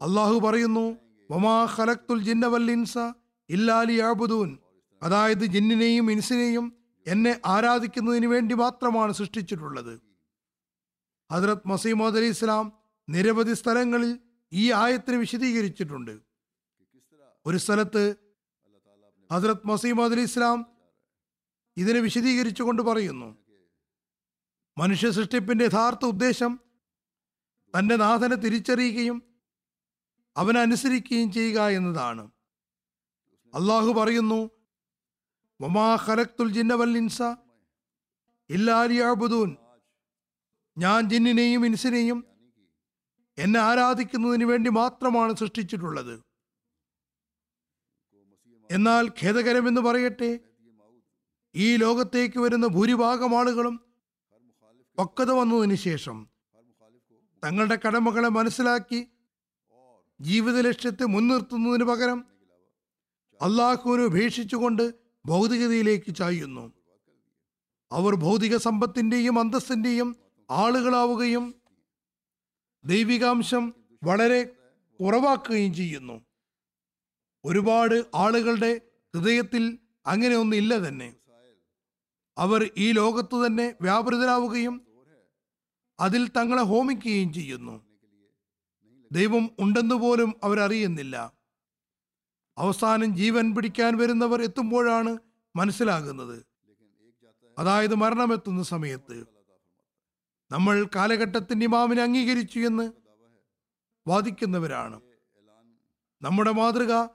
അള്ളാഹു പറയുന്നു വമാ ഇൻസ അതായത് ജിന്നിനെയും ഇൻസിനെയും എന്നെ ആരാധിക്കുന്നതിന് വേണ്ടി മാത്രമാണ് സൃഷ്ടിച്ചിട്ടുള്ളത്. ഹജറത് മസീമദ് അലി ഇസ്ലാം നിരവധി സ്ഥലങ്ങളിൽ ഈ ആയത്തിന് വിശദീകരിച്ചിട്ടുണ്ട്. ഒരു സ്ഥലത്ത് ഹജറത് മസീമദ് അലി ഇസ്ലാം ഇതിനെ വിശദീകരിച്ചുകൊണ്ട് പറയുന്നു മനുഷ്യ സൃഷ്ടിപ്പിന്റെ യഥാർത്ഥ ഉദ്ദേശം തന്റെ നാഥനെ തിരിച്ചറിയുകയും അവനെ അനുസരിക്കുകയും ചെയ്യുക എന്നതാണ്. അള്ളാഹു പറയുന്നു ഖലക്തുൽ ഞാൻ ജിന്നിനെയും ഇൻസിനെയും എന്നെ ആരാധിക്കുന്നതിന് വേണ്ടി മാത്രമാണ് സൃഷ്ടിച്ചിട്ടുള്ളത്. എന്നാൽ ഖേദകരമെന്ന് പറയട്ടെ ഈ ലോകത്തേക്ക് വരുന്ന ഭൂരിഭാഗം ആളുകളും പക്വത വന്നതിന് ശേഷം തങ്ങളുടെ കടമകളെ മനസ്സിലാക്കി ജീവിത ലക്ഷ്യത്തെ മുൻനിർത്തുന്നതിന് പകരം അള്ളാഹുവിനെ ഉപേക്ഷിച്ചുകൊണ്ട് ഭൗതികതയിലേക്ക് ചായുന്നു. അവർ ഭൗതിക സമ്പത്തിന്റെയും അന്തസ്സിന്റെയും ആളുകളാവുകയും ദൈവികാംശം വളരെ കുറവാക്കുകയും ചെയ്യുന്നു. ഒരുപാട് ആളുകളുടെ ഹൃദയത്തിൽ അങ്ങനെ തന്നെ. അവർ ഈ ലോകത്തു തന്നെ വ്യാപൃതരാവുകയും അതിൽ തങ്ങളെ ഹോമിക്കുകയും ചെയ്യുന്നു. ദൈവം ഉണ്ടെന്ന് പോലും അവരറിയുന്നില്ല. അവസാനം ജീവൻ പിടിക്കാൻ വരുന്നവർ എത്തുമ്പോഴാണ് മനസ്സിലാകുന്നത്. അതായത് മരണമെത്തുന്ന സമയത്ത്. നമ്മൾ കാലഘട്ടത്തിന്റെ ഇമാമിനെ അംഗീകരിച്ചു എന്ന് വാദിക്കുന്നവരാണ്. നമ്മുടെ മാതൃക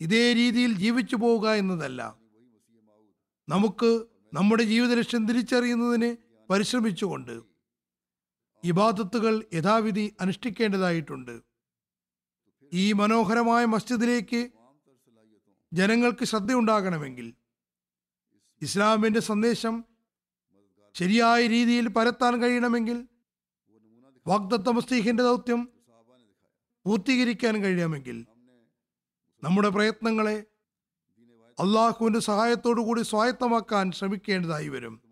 ഇതേ രീതിയിൽ ജീവിച്ചു പോവുക എന്നതല്ല. നമുക്ക് നമ്മുടെ ജീവിത ലക്ഷ്യം തിരിച്ചറിയുന്നതിന് പരിശ്രമിച്ചുകൊണ്ട്. ഇബാദത്തുകൾ യഥാവിധി അനുഷ്ഠിക്കേണ്ടതായിട്ടുണ്ട്. ഈ മനോഹരമായ മസ്ജിദിലേക്ക് ജനങ്ങൾക്ക് ശ്രദ്ധയുണ്ടാകണമെങ്കിൽ ഇസ്ലാമിന്റെ സന്ദേശം ശരിയായ രീതിയിൽ പരത്താൻ കഴിയണമെങ്കിൽ വാഗ്ദത്ത മുസ്തീഖിന്റെ ദൗത്യം പൂർത്തീകരിക്കാൻ കഴിയണമെങ്കിൽ നമ്മുടെ പ്രയത്നങ്ങളെ അള്ളാഹുവിന്റെ സഹായത്തോടു കൂടി സ്വായത്തമാക്കാൻ ശ്രമിക്കേണ്ടതായി വരും.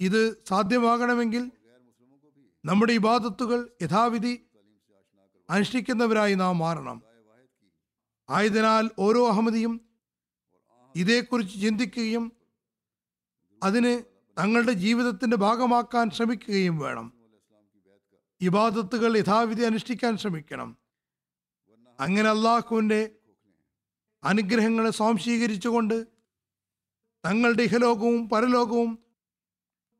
ഇത് സാധ്യമാകണമെങ്കിൽ നമ്മുടെ ഇബാദത്തുകൾ യഥാവിധി അനുഷ്ഠിക്കുന്നവരായി നാം മാറണം. ആയതിനാൽ ഓരോ അഹമ്മദിയും ഇതേക്കുറിച്ച് ചിന്തിക്കുകയും അതിന് തങ്ങളുടെ ജീവിതത്തിന്റെ ഭാഗമാക്കാൻ ശ്രമിക്കുകയും വേണം. ഇബാദത്തുകൾ യഥാവിധി അനുഷ്ഠിക്കാൻ ശ്രമിക്കണം. അങ്ങനെ അള്ളാഹുവിന്റെ അനുഗ്രഹങ്ങളെ സ്വാംശീകരിച്ചുകൊണ്ട് തങ്ങളുടെ ഇഹലോകവും പരലോകവും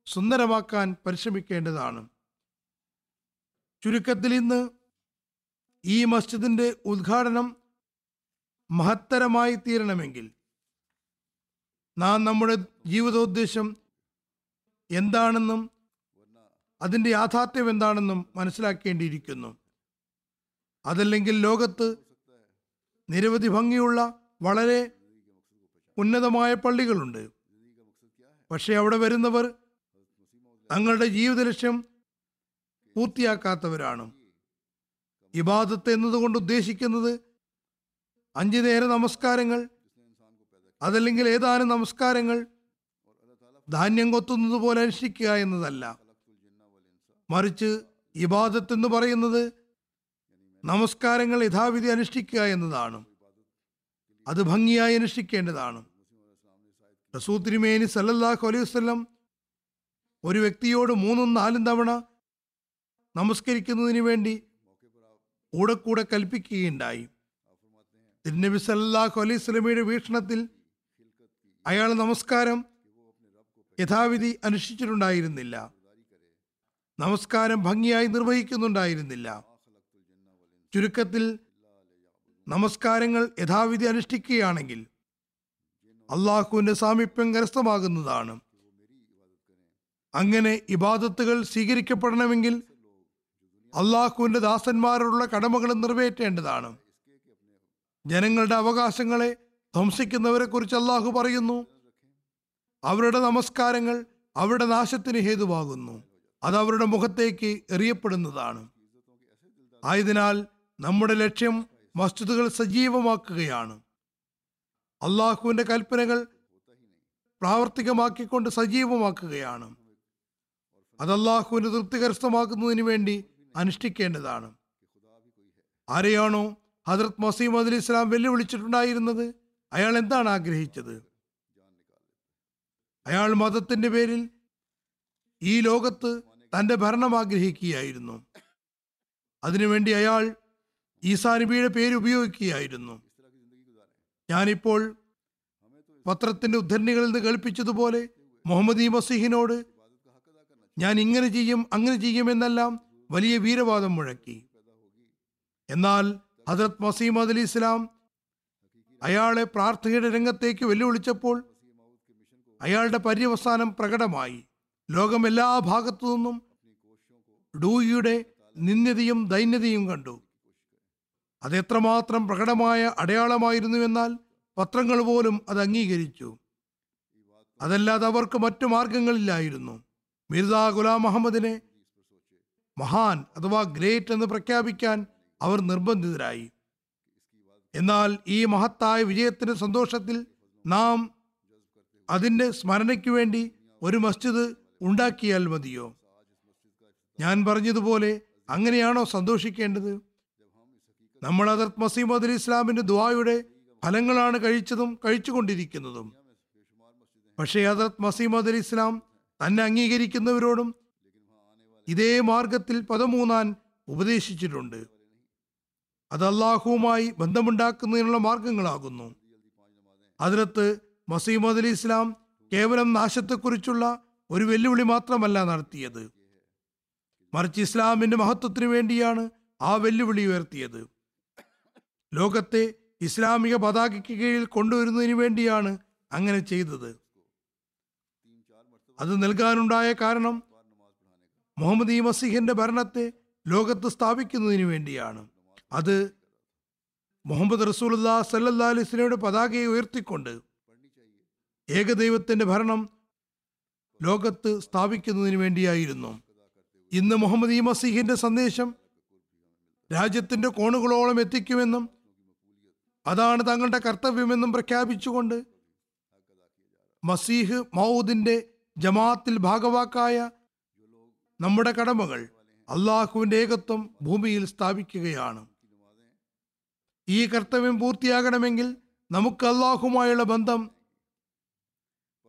സുന്ദരമാക്കാൻ പരിശ്രമിക്കേണ്ടതാണ്. ചുരുക്കത്തിൽ ഇന്ന് ഈ മസ്ജിദിന്റെ ഉദ്ഘാടനം മഹത്തരമായി തീരണമെങ്കിൽ നാം നമ്മുടെ ജീവിതോദ്ദേശം എന്താണെന്നും അതിന്റെ യാഥാർത്ഥ്യം എന്താണെന്നും മനസ്സിലാക്കേണ്ടിയിരിക്കുന്നു. അതല്ലെങ്കിൽ ലോകത്ത് നിരവധി ഭംഗിയുള്ള വളരെ ഉന്നതമായ പള്ളികളുണ്ട്. പക്ഷെ അവിടെ വരുന്നവർ തങ്ങളുടെ ജീവിത ലക്ഷ്യം പൂർത്തിയാക്കാത്തവരാണ്. ഇബാദത്ത് എന്നതുകൊണ്ട് ഉദ്ദേശിക്കുന്നത് അഞ്ചു നേര നമസ്കാരങ്ങൾ അതല്ലെങ്കിൽ ഏതാനും നമസ്കാരങ്ങൾ ധാന്യം കൊത്തുന്നത് പോലെ അനുഷ്ഠിക്കുക എന്നതല്ല. മറിച്ച് ഇബാദത്ത് എന്ന് പറയുന്നത് നമസ്കാരങ്ങൾ യഥാവിധി അനുഷ്ഠിക്കുക എന്നതാണ്. അത് ഭംഗിയായി അനുഷ്ഠിക്കേണ്ടതാണ്. റസൂ തിരുമേനി സല്ലല്ലാഹു അലൈഹി വസല്ലം ഒരു വ്യക്തിയോട് മൂന്നും നാലും തവണ നമസ്കരിക്കുന്നതിന് വേണ്ടി കൂടെ കൂടെ കൽപ്പിക്കുകയുണ്ടായി. തിരുനബി സല്ലാഹു അലൈഹി സ്വലമയുടെ വീക്ഷണത്തിൽ അയാൾ നമസ്കാരം യഥാവിധി അനുഷ്ഠിച്ചിട്ടുണ്ടായിരുന്നില്ല. നമസ്കാരം ഭംഗിയായി നിർവഹിക്കുന്നുണ്ടായിരുന്നില്ല. ചുരുക്കത്തിൽ നമസ്കാരങ്ങൾ യഥാവിധി അനുഷ്ഠിക്കുകയാണെങ്കിൽ അള്ളാഹുവിന്റെ സാമീപ്യം കരസ്ഥമാകുന്നതാണ്. അങ്ങനെ ഇബാദത്തുകൾ സ്വീകരിക്കപ്പെടണമെങ്കിൽ അള്ളാഹുവിന്റെ ദാസന്മാരോടുള്ള കടമകൾ നിറവേറ്റേണ്ടതാണ്. ജനങ്ങളുടെ അവകാശങ്ങളെ ധ്വംസിക്കുന്നവരെ കുറിച്ച് അള്ളാഹു പറയുന്നു. അവരുടെ നമസ്കാരങ്ങൾ അവരുടെ നാശത്തിന് ഹേതുവാകുന്നു. അത് അവരുടെ മുഖത്തേക്ക് എറിയപ്പെടുന്നതാണ്. ആയതിനാൽ നമ്മുടെ ലക്ഷ്യം മസ്ജിദുകൾ സജീവമാക്കുകയാണ്. അള്ളാഹുവിന്റെ കൽപ്പനകൾ പ്രാവർത്തികമാക്കിക്കൊണ്ട് സജീവമാക്കുകയാണ്. അത് അള്ളാഹുവിന് തൃപ്തികരസ്ഥമാക്കുന്നതിന് വേണ്ടി അനുഷ്ഠിക്കേണ്ടതാണ്. ആരെയാണോ ഹജറത് മസീം അലി ഇസ്ലാം വെല്ലുവിളിച്ചിട്ടുണ്ടായിരുന്നത്? അയാൾ എന്താണ് ആഗ്രഹിച്ചത്? അയാൾ മതത്തിന്റെ പേരിൽ ഈ ലോകത്ത് തന്റെ ഭരണം ആഗ്രഹിക്കുകയായിരുന്നു. അതിനുവേണ്ടി അയാൾ ഈസാ നബിയുടെ പേര് ഉപയോഗിക്കുകയായിരുന്നു. ഞാനിപ്പോൾ പത്രത്തിന്റെ ഉദ്ധരണികളിൽ നിന്ന് കേൾപ്പിച്ചതുപോലെ മുഹമ്മദ് ഈ മസീഹിനോട് ഞാൻ ഇങ്ങനെ ചെയ്യും അങ്ങനെ ചെയ്യുമെന്നെല്ലാം വലിയ വീരവാദം മുഴക്കി. എന്നാൽ ഹജറത് മസീമദ് അലി ഇസ്ലാം അയാളെ പ്രാർത്ഥനയുടെ രംഗത്തേക്ക് വെല്ലുവിളിച്ചപ്പോൾ അയാളുടെ പര്യവസാനം പ്രകടമായി. ലോകം എല്ലാ ഭാഗത്തു നിന്നും ഡൂയിയുടെ നിന്ദ്യതയും ദൈന്യതയും കണ്ടു. അത് എത്രമാത്രം പ്രകടമായ അടയാളമായിരുന്നുവെന്നാൽ പത്രങ്ങൾ പോലും അത് അംഗീകരിച്ചു. അതല്ലാതെ അവർക്ക് മറ്റു മാർഗങ്ങളില്ലായിരുന്നു മിർദ ഗുലാം മുഹമ്മദിനെ മഹാൻ അഥവാ ഗ്രേറ്റ് എന്ന് പ്രഖ്യാപിക്കാൻ അവർ നിർബന്ധിതരായി. എന്നാൽ ഈ മഹത്തായ വിജയത്തിന്റെ സന്തോഷത്തിൽ നാം അതിന്റെ സ്മരണയ്ക്ക് വേണ്ടി ഒരു മസ്ജിദ് ഉണ്ടാക്കിയാൽ മതിയോ? ഞാൻ പറഞ്ഞതുപോലെ അങ്ങനെയാണോ സന്തോഷിക്കേണ്ടത്? നമ്മൾ അതർത് മസീമദ് അലി ഇസ്ലാമിന്റെ ദുആയുടെ ഫലങ്ങളാണ് കഴിച്ചതും കഴിച്ചുകൊണ്ടിരിക്കുന്നതും. പക്ഷേ ഹദർത്ത് മസീമദ് അലി ഇസ്ലാം തന്നെ അംഗീകരിക്കുന്നവരോടും ഇതേ മാർഗത്തിൽ പദമൂന്നാൻ ഉപദേശിച്ചിട്ടുണ്ട്. അത് അള്ളാഹുവുമായി ബന്ധമുണ്ടാക്കുന്നതിനുള്ള മാർഗങ്ങളാകുന്നു അതിലത്ത് മസീമദ് അലി ഇസ്ലാം കേവലം നാശത്തെക്കുറിച്ചുള്ള ഒരു വെല്ലുവിളി മാത്രമല്ല നടത്തിയത്. മറിച്ച് ഇസ്ലാമിന്റെ മഹത്വത്തിന് വേണ്ടിയാണ് ആ വെല്ലുവിളി ഉയർത്തിയത്. ലോകത്തെ ഇസ്ലാമിക പതാകയ്ക്ക് കീഴിൽ കൊണ്ടുവരുന്നതിന് വേണ്ടിയാണ് അങ്ങനെ ചെയ്തത്. അത് നൽകാനുണ്ടായ കാരണം മുഹമ്മദ് ഈ മസിഹിന്റെ ഭരണത്തെ ലോകത്ത് സ്ഥാപിക്കുന്നതിന് വേണ്ടിയാണ്. അത് മുഹമ്മദ് റസൂലുല്ലാ സല്ലല്ലാ അലിസ്ലയുടെ പതാകയെ ഉയർത്തിക്കൊണ്ട് ഏകദൈവത്തിന്റെ ഭരണം ലോകത്ത് സ്ഥാപിക്കുന്നതിന് വേണ്ടിയായിരുന്നു. ഇന്ന് മുഹമ്മദ് ഈ മസീഹിന്റെ സന്ദേശം രാജ്യത്തിന്റെ കോണുകളോളം എത്തിക്കുമെന്നും അതാണ് തങ്ങളുടെ കർത്തവ്യമെന്നും പ്രഖ്യാപിച്ചുകൊണ്ട് മസീഹ് മൗദിന്റെ ജമാഅത്തിൽ ഭാഗവാക്കായ നമ്മുടെ കടമകൾ അള്ളാഹുവിന്റെ ഏകത്വം ഭൂമിയിൽ സ്ഥാപിക്കുകയാണ്. ഈ കർത്തവ്യം പൂർത്തിയാകണമെങ്കിൽ നമുക്ക് അള്ളാഹുമായുള്ള ബന്ധം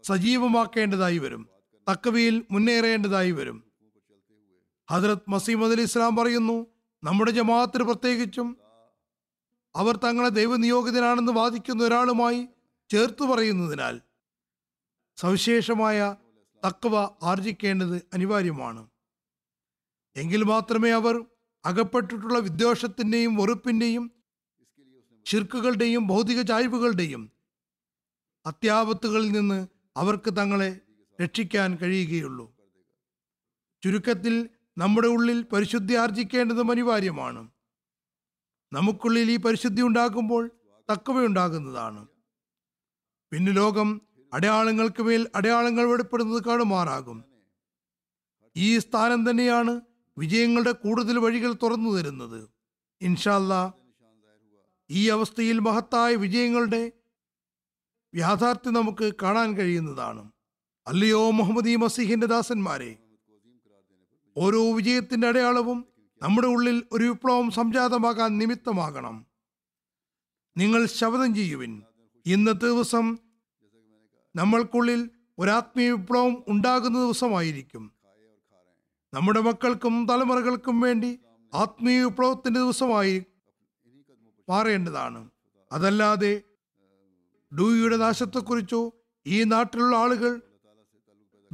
സജീവമാക്കേണ്ടതായി വരും. തക്കവിയിൽ മുന്നേറേണ്ടതായി വരും. ഹജ്രത് മസീമദ് അലി ഇസ്ലാം പറയുന്നു നമ്മുടെ ജമാഅത്തിന് പ്രത്യേകിച്ചും അവർ തങ്ങളെ ദൈവനിയോഗിതനാണെന്ന് വാദിക്കുന്ന ഒരാളുമായി ചേർത്ത് പറയുന്നതിനാൽ സവിശേഷമായ തക്കവ ആർജിക്കേണ്ടത് അനിവാര്യമാണ്. എങ്കിൽ മാത്രമേ അവർ അകപ്പെട്ടിട്ടുള്ള വിദ്വേഷത്തിന്റെയും വെറുപ്പിന്റെയും ചിർക്കുകളുടെയും ഭൗതിക ചായ്വുകളുടെയും അത്യാപത്തുകളിൽ നിന്ന് അവർക്ക് തങ്ങളെ രക്ഷിക്കാൻ കഴിയുകയുള്ളൂ. ചുരുക്കത്തിൽ നമ്മുടെ ഉള്ളിൽ പരിശുദ്ധി ആർജിക്കേണ്ടതും അനിവാര്യമാണ്. നമുക്കുള്ളിൽ ഈ പരിശുദ്ധി ഉണ്ടാകുമ്പോൾ തക്കവയുണ്ടാകുന്നതാണ് പിന്നെ ലോകം അടയാളങ്ങൾക്ക് മേൽ അടയാളങ്ങൾ വെളിപ്പെടുന്നത് കാണുമാറാകും. ഈ സ്ഥാനം തന്നെയാണ് വിജയങ്ങളുടെ കൂടുതൽ വഴികൾ തുറന്നു തരുന്നത്. ഇൻഷാല്ല ഈ അവസ്ഥയിൽ മഹത്തായ വിജയങ്ങളുടെ യാഥാർത്ഥ്യം നമുക്ക് കാണാൻ കഴിയുന്നതാണ്. അല്ലയോ മുഹമ്മദ് ഈ മസീഹിന്റെ ദാസന്മാരെ? ഓരോ വിജയത്തിന്റെ അടയാളവും നമ്മുടെ ഉള്ളിൽ ഒരു വിപ്ലവം സംജാതമാകാൻ നിമിത്തമാകണം. നിങ്ങൾ ശപഥം ചെയ്യുവിൻ. ഇന്നത്തെ ദിവസം നമ്മൾക്കുള്ളിൽ ഒരാത്മീയ വിപ്ലവം ഉണ്ടാകുന്ന ദിവസമായിരിക്കും. നമ്മുടെ മക്കൾക്കും തലമുറകൾക്കും വേണ്ടി ആത്മീയ വിപ്ലവത്തിന്റെ ദിവസമായി മാറേണ്ടതാണ്. അതല്ലാതെ ഡൂയിയുടെ നാശത്തെക്കുറിച്ചോ ഈ നാട്ടിലുള്ള ആളുകൾ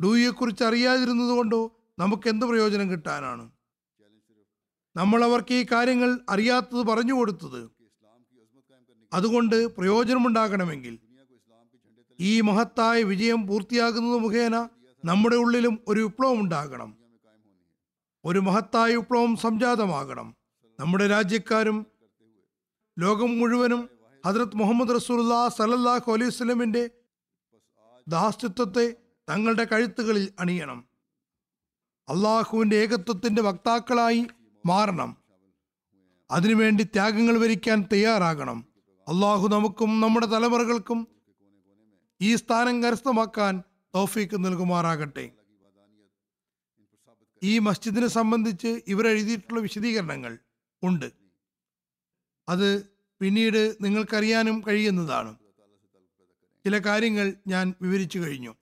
ഡൂയിയെക്കുറിച്ച് അറിയാതിരുന്നത് കൊണ്ടോ നമുക്ക് എന്ത് പ്രയോജനം കിട്ടാനാണ്? നമ്മൾ അവർക്ക് ഈ കാര്യങ്ങൾ അറിയാത്തത് പറഞ്ഞു കൊടുത്തത്. അതുകൊണ്ട് പ്രയോജനമുണ്ടാകണമെങ്കിൽ ഈ മഹത്തായ വിജയം പൂർത്തിയാകുന്നത് മുഖേന നമ്മുടെ ഉള്ളിലും ഒരു വിപ്ലവം ഉണ്ടാകണം. ഒരു മഹത്തായ വിപ്ലവം സംജാതമാകണം. നമ്മുടെ രാജ്യക്കാരും ലോകം മുഴുവനും ഹജ്രത് മുഹമ്മദ് റസൂല്ലാ സലല്ലാഹു അലൈഹി വസല്ലമിന്റെ ദാസ്തിത്വത്തെ തങ്ങളുടെ കഴുത്തുകളിൽ അണിയണം. അള്ളാഹുവിന്റെ ഏകത്വത്തിന്റെ വക്താക്കളായി മാറണം. അതിനുവേണ്ടി ത്യാഗങ്ങൾ വരിക്കാൻ തയ്യാറാകണം. അള്ളാഹു നമുക്കും നമ്മുടെ തലമുറകൾക്കും ഈ സ്ഥാനം കരസ്ഥമാക്കാൻ തോഫീക്ക് നൽകുമാറാകട്ടെ. ഈ മസ്ജിദിനെ സംബന്ധിച്ച് ഇവരെഴുതിയിട്ടുള്ള വിശദീകരണങ്ങൾ ഉണ്ട്. അത് പിന്നീട് നിങ്ങൾക്കറിയാനും കഴിയുന്നതാണ്. ചില കാര്യങ്ങൾ ഞാൻ വിവരിച്ചു കഴിഞ്ഞു.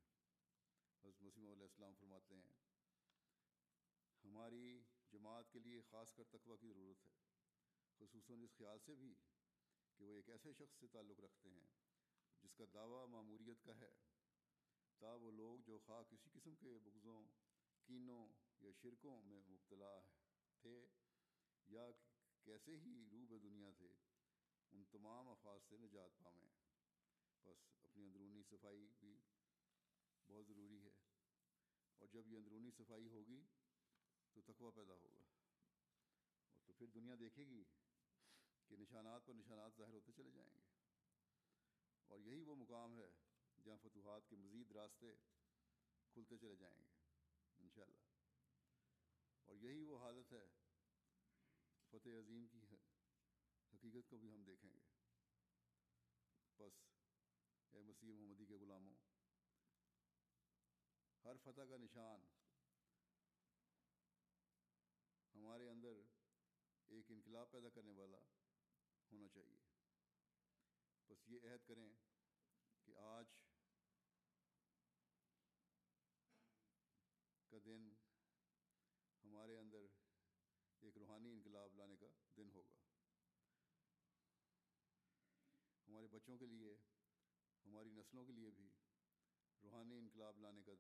تا وہ لوگ جو خواہ کسی قسم کے بغضوں کینوں یا شرکوں میں مبتلا تھے یا کیسے ہی روب دنیا تھے، ان تمام افواج سے نجات پامیں۔ بس اپنی اندرونی صفائی بھی بہت ضروری ہے۔ اور جب یہ اندرونی صفائی ہوگی تو تقوی پیدا ہوگا۔ اور تو پھر دنیا دیکھے گی کہ نشانات پر نشانات ظاہر ہوتے چلے جائیں گے۔ اور یہی وہ مقام ہے جہاں فتوحات کے مزید راستے کھلتے چلے جائیں گے، انشاءاللہ۔ اور یہی وہ حالت ہے۔ فتح عظیم کی حقیقت کو بھی ہم دیکھیں گے۔ بس، اے مسیح محمدی کے غلاموں، ہر فتح کا نشان ہمارے اندر ایک انقلاب پیدا کرنے والا ہونا چاہیے۔ بس یہ عہد کریں کہ آج بچوں کے لیے، ہماری نسلوں کے لیے بھی روحانی انقلاب لانے کا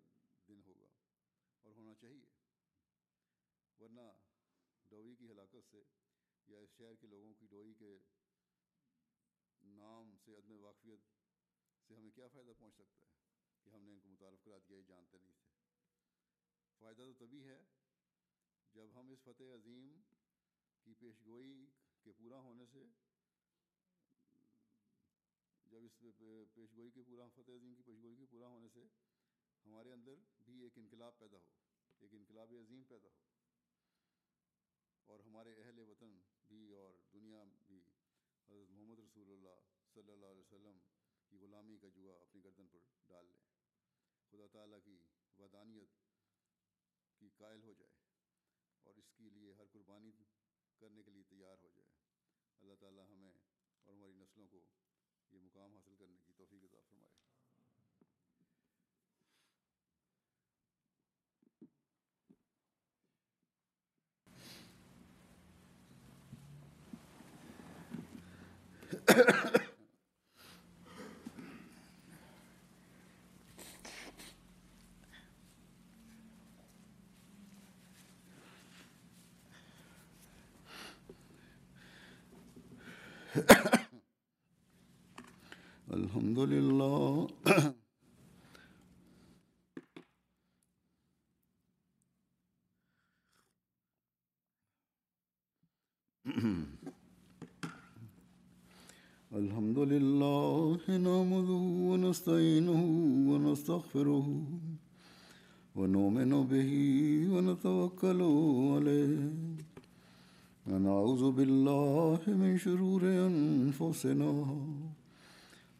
دن ہوگا اور ہونا چاہیے۔ ورنہ ڈوئی کی ہلاکت سے یا اس شہر کے لوگوں کی ڈوئی کے نام سے عدم واقفیت سے ہمیں کیا فائدہ پہنچ سکتا ہے کہ ہم نے ان کو متعارف کرا دیا، یہ جانتے نہیں تھے۔ فائدہ تو تبھی ہے جب ہم اس فتح عظیم کی پیشگوئی کے پورا ہونے سے جب اس پیش گوئی کے پورا فتح عظیم کی پیش گوئی کے پورا ہونے سے ہمارے اندر بھی ایک انقلاب پیدا ہو، ایک انقلاب عظیم پیدا ہو۔ اور ہمارے اہل وطن بھی اور دنیا بھی حضرت محمد رسول اللہ صلی اللہ علیہ وسلم کی غلامی کا جوا اپنی گردن پر ڈال لیں۔ خدا تعالیٰ کی ودانیت کی قائل ہو جائے اور اس کے لیے ہر قربانی کرنے کے لیے تیار ہو جائے۔ اللہ تعالیٰ ہمیں اور ہماری نسلوں کو یہ مقام حاصل کرنے کی توفیق عطا فرمائے۔ الحمد لله. [coughs] الحمد لله نحمده ونستعينه ونستغفره ونؤمن به ونتوكل عليه. ونعوذ بالله من شرور أنفسنا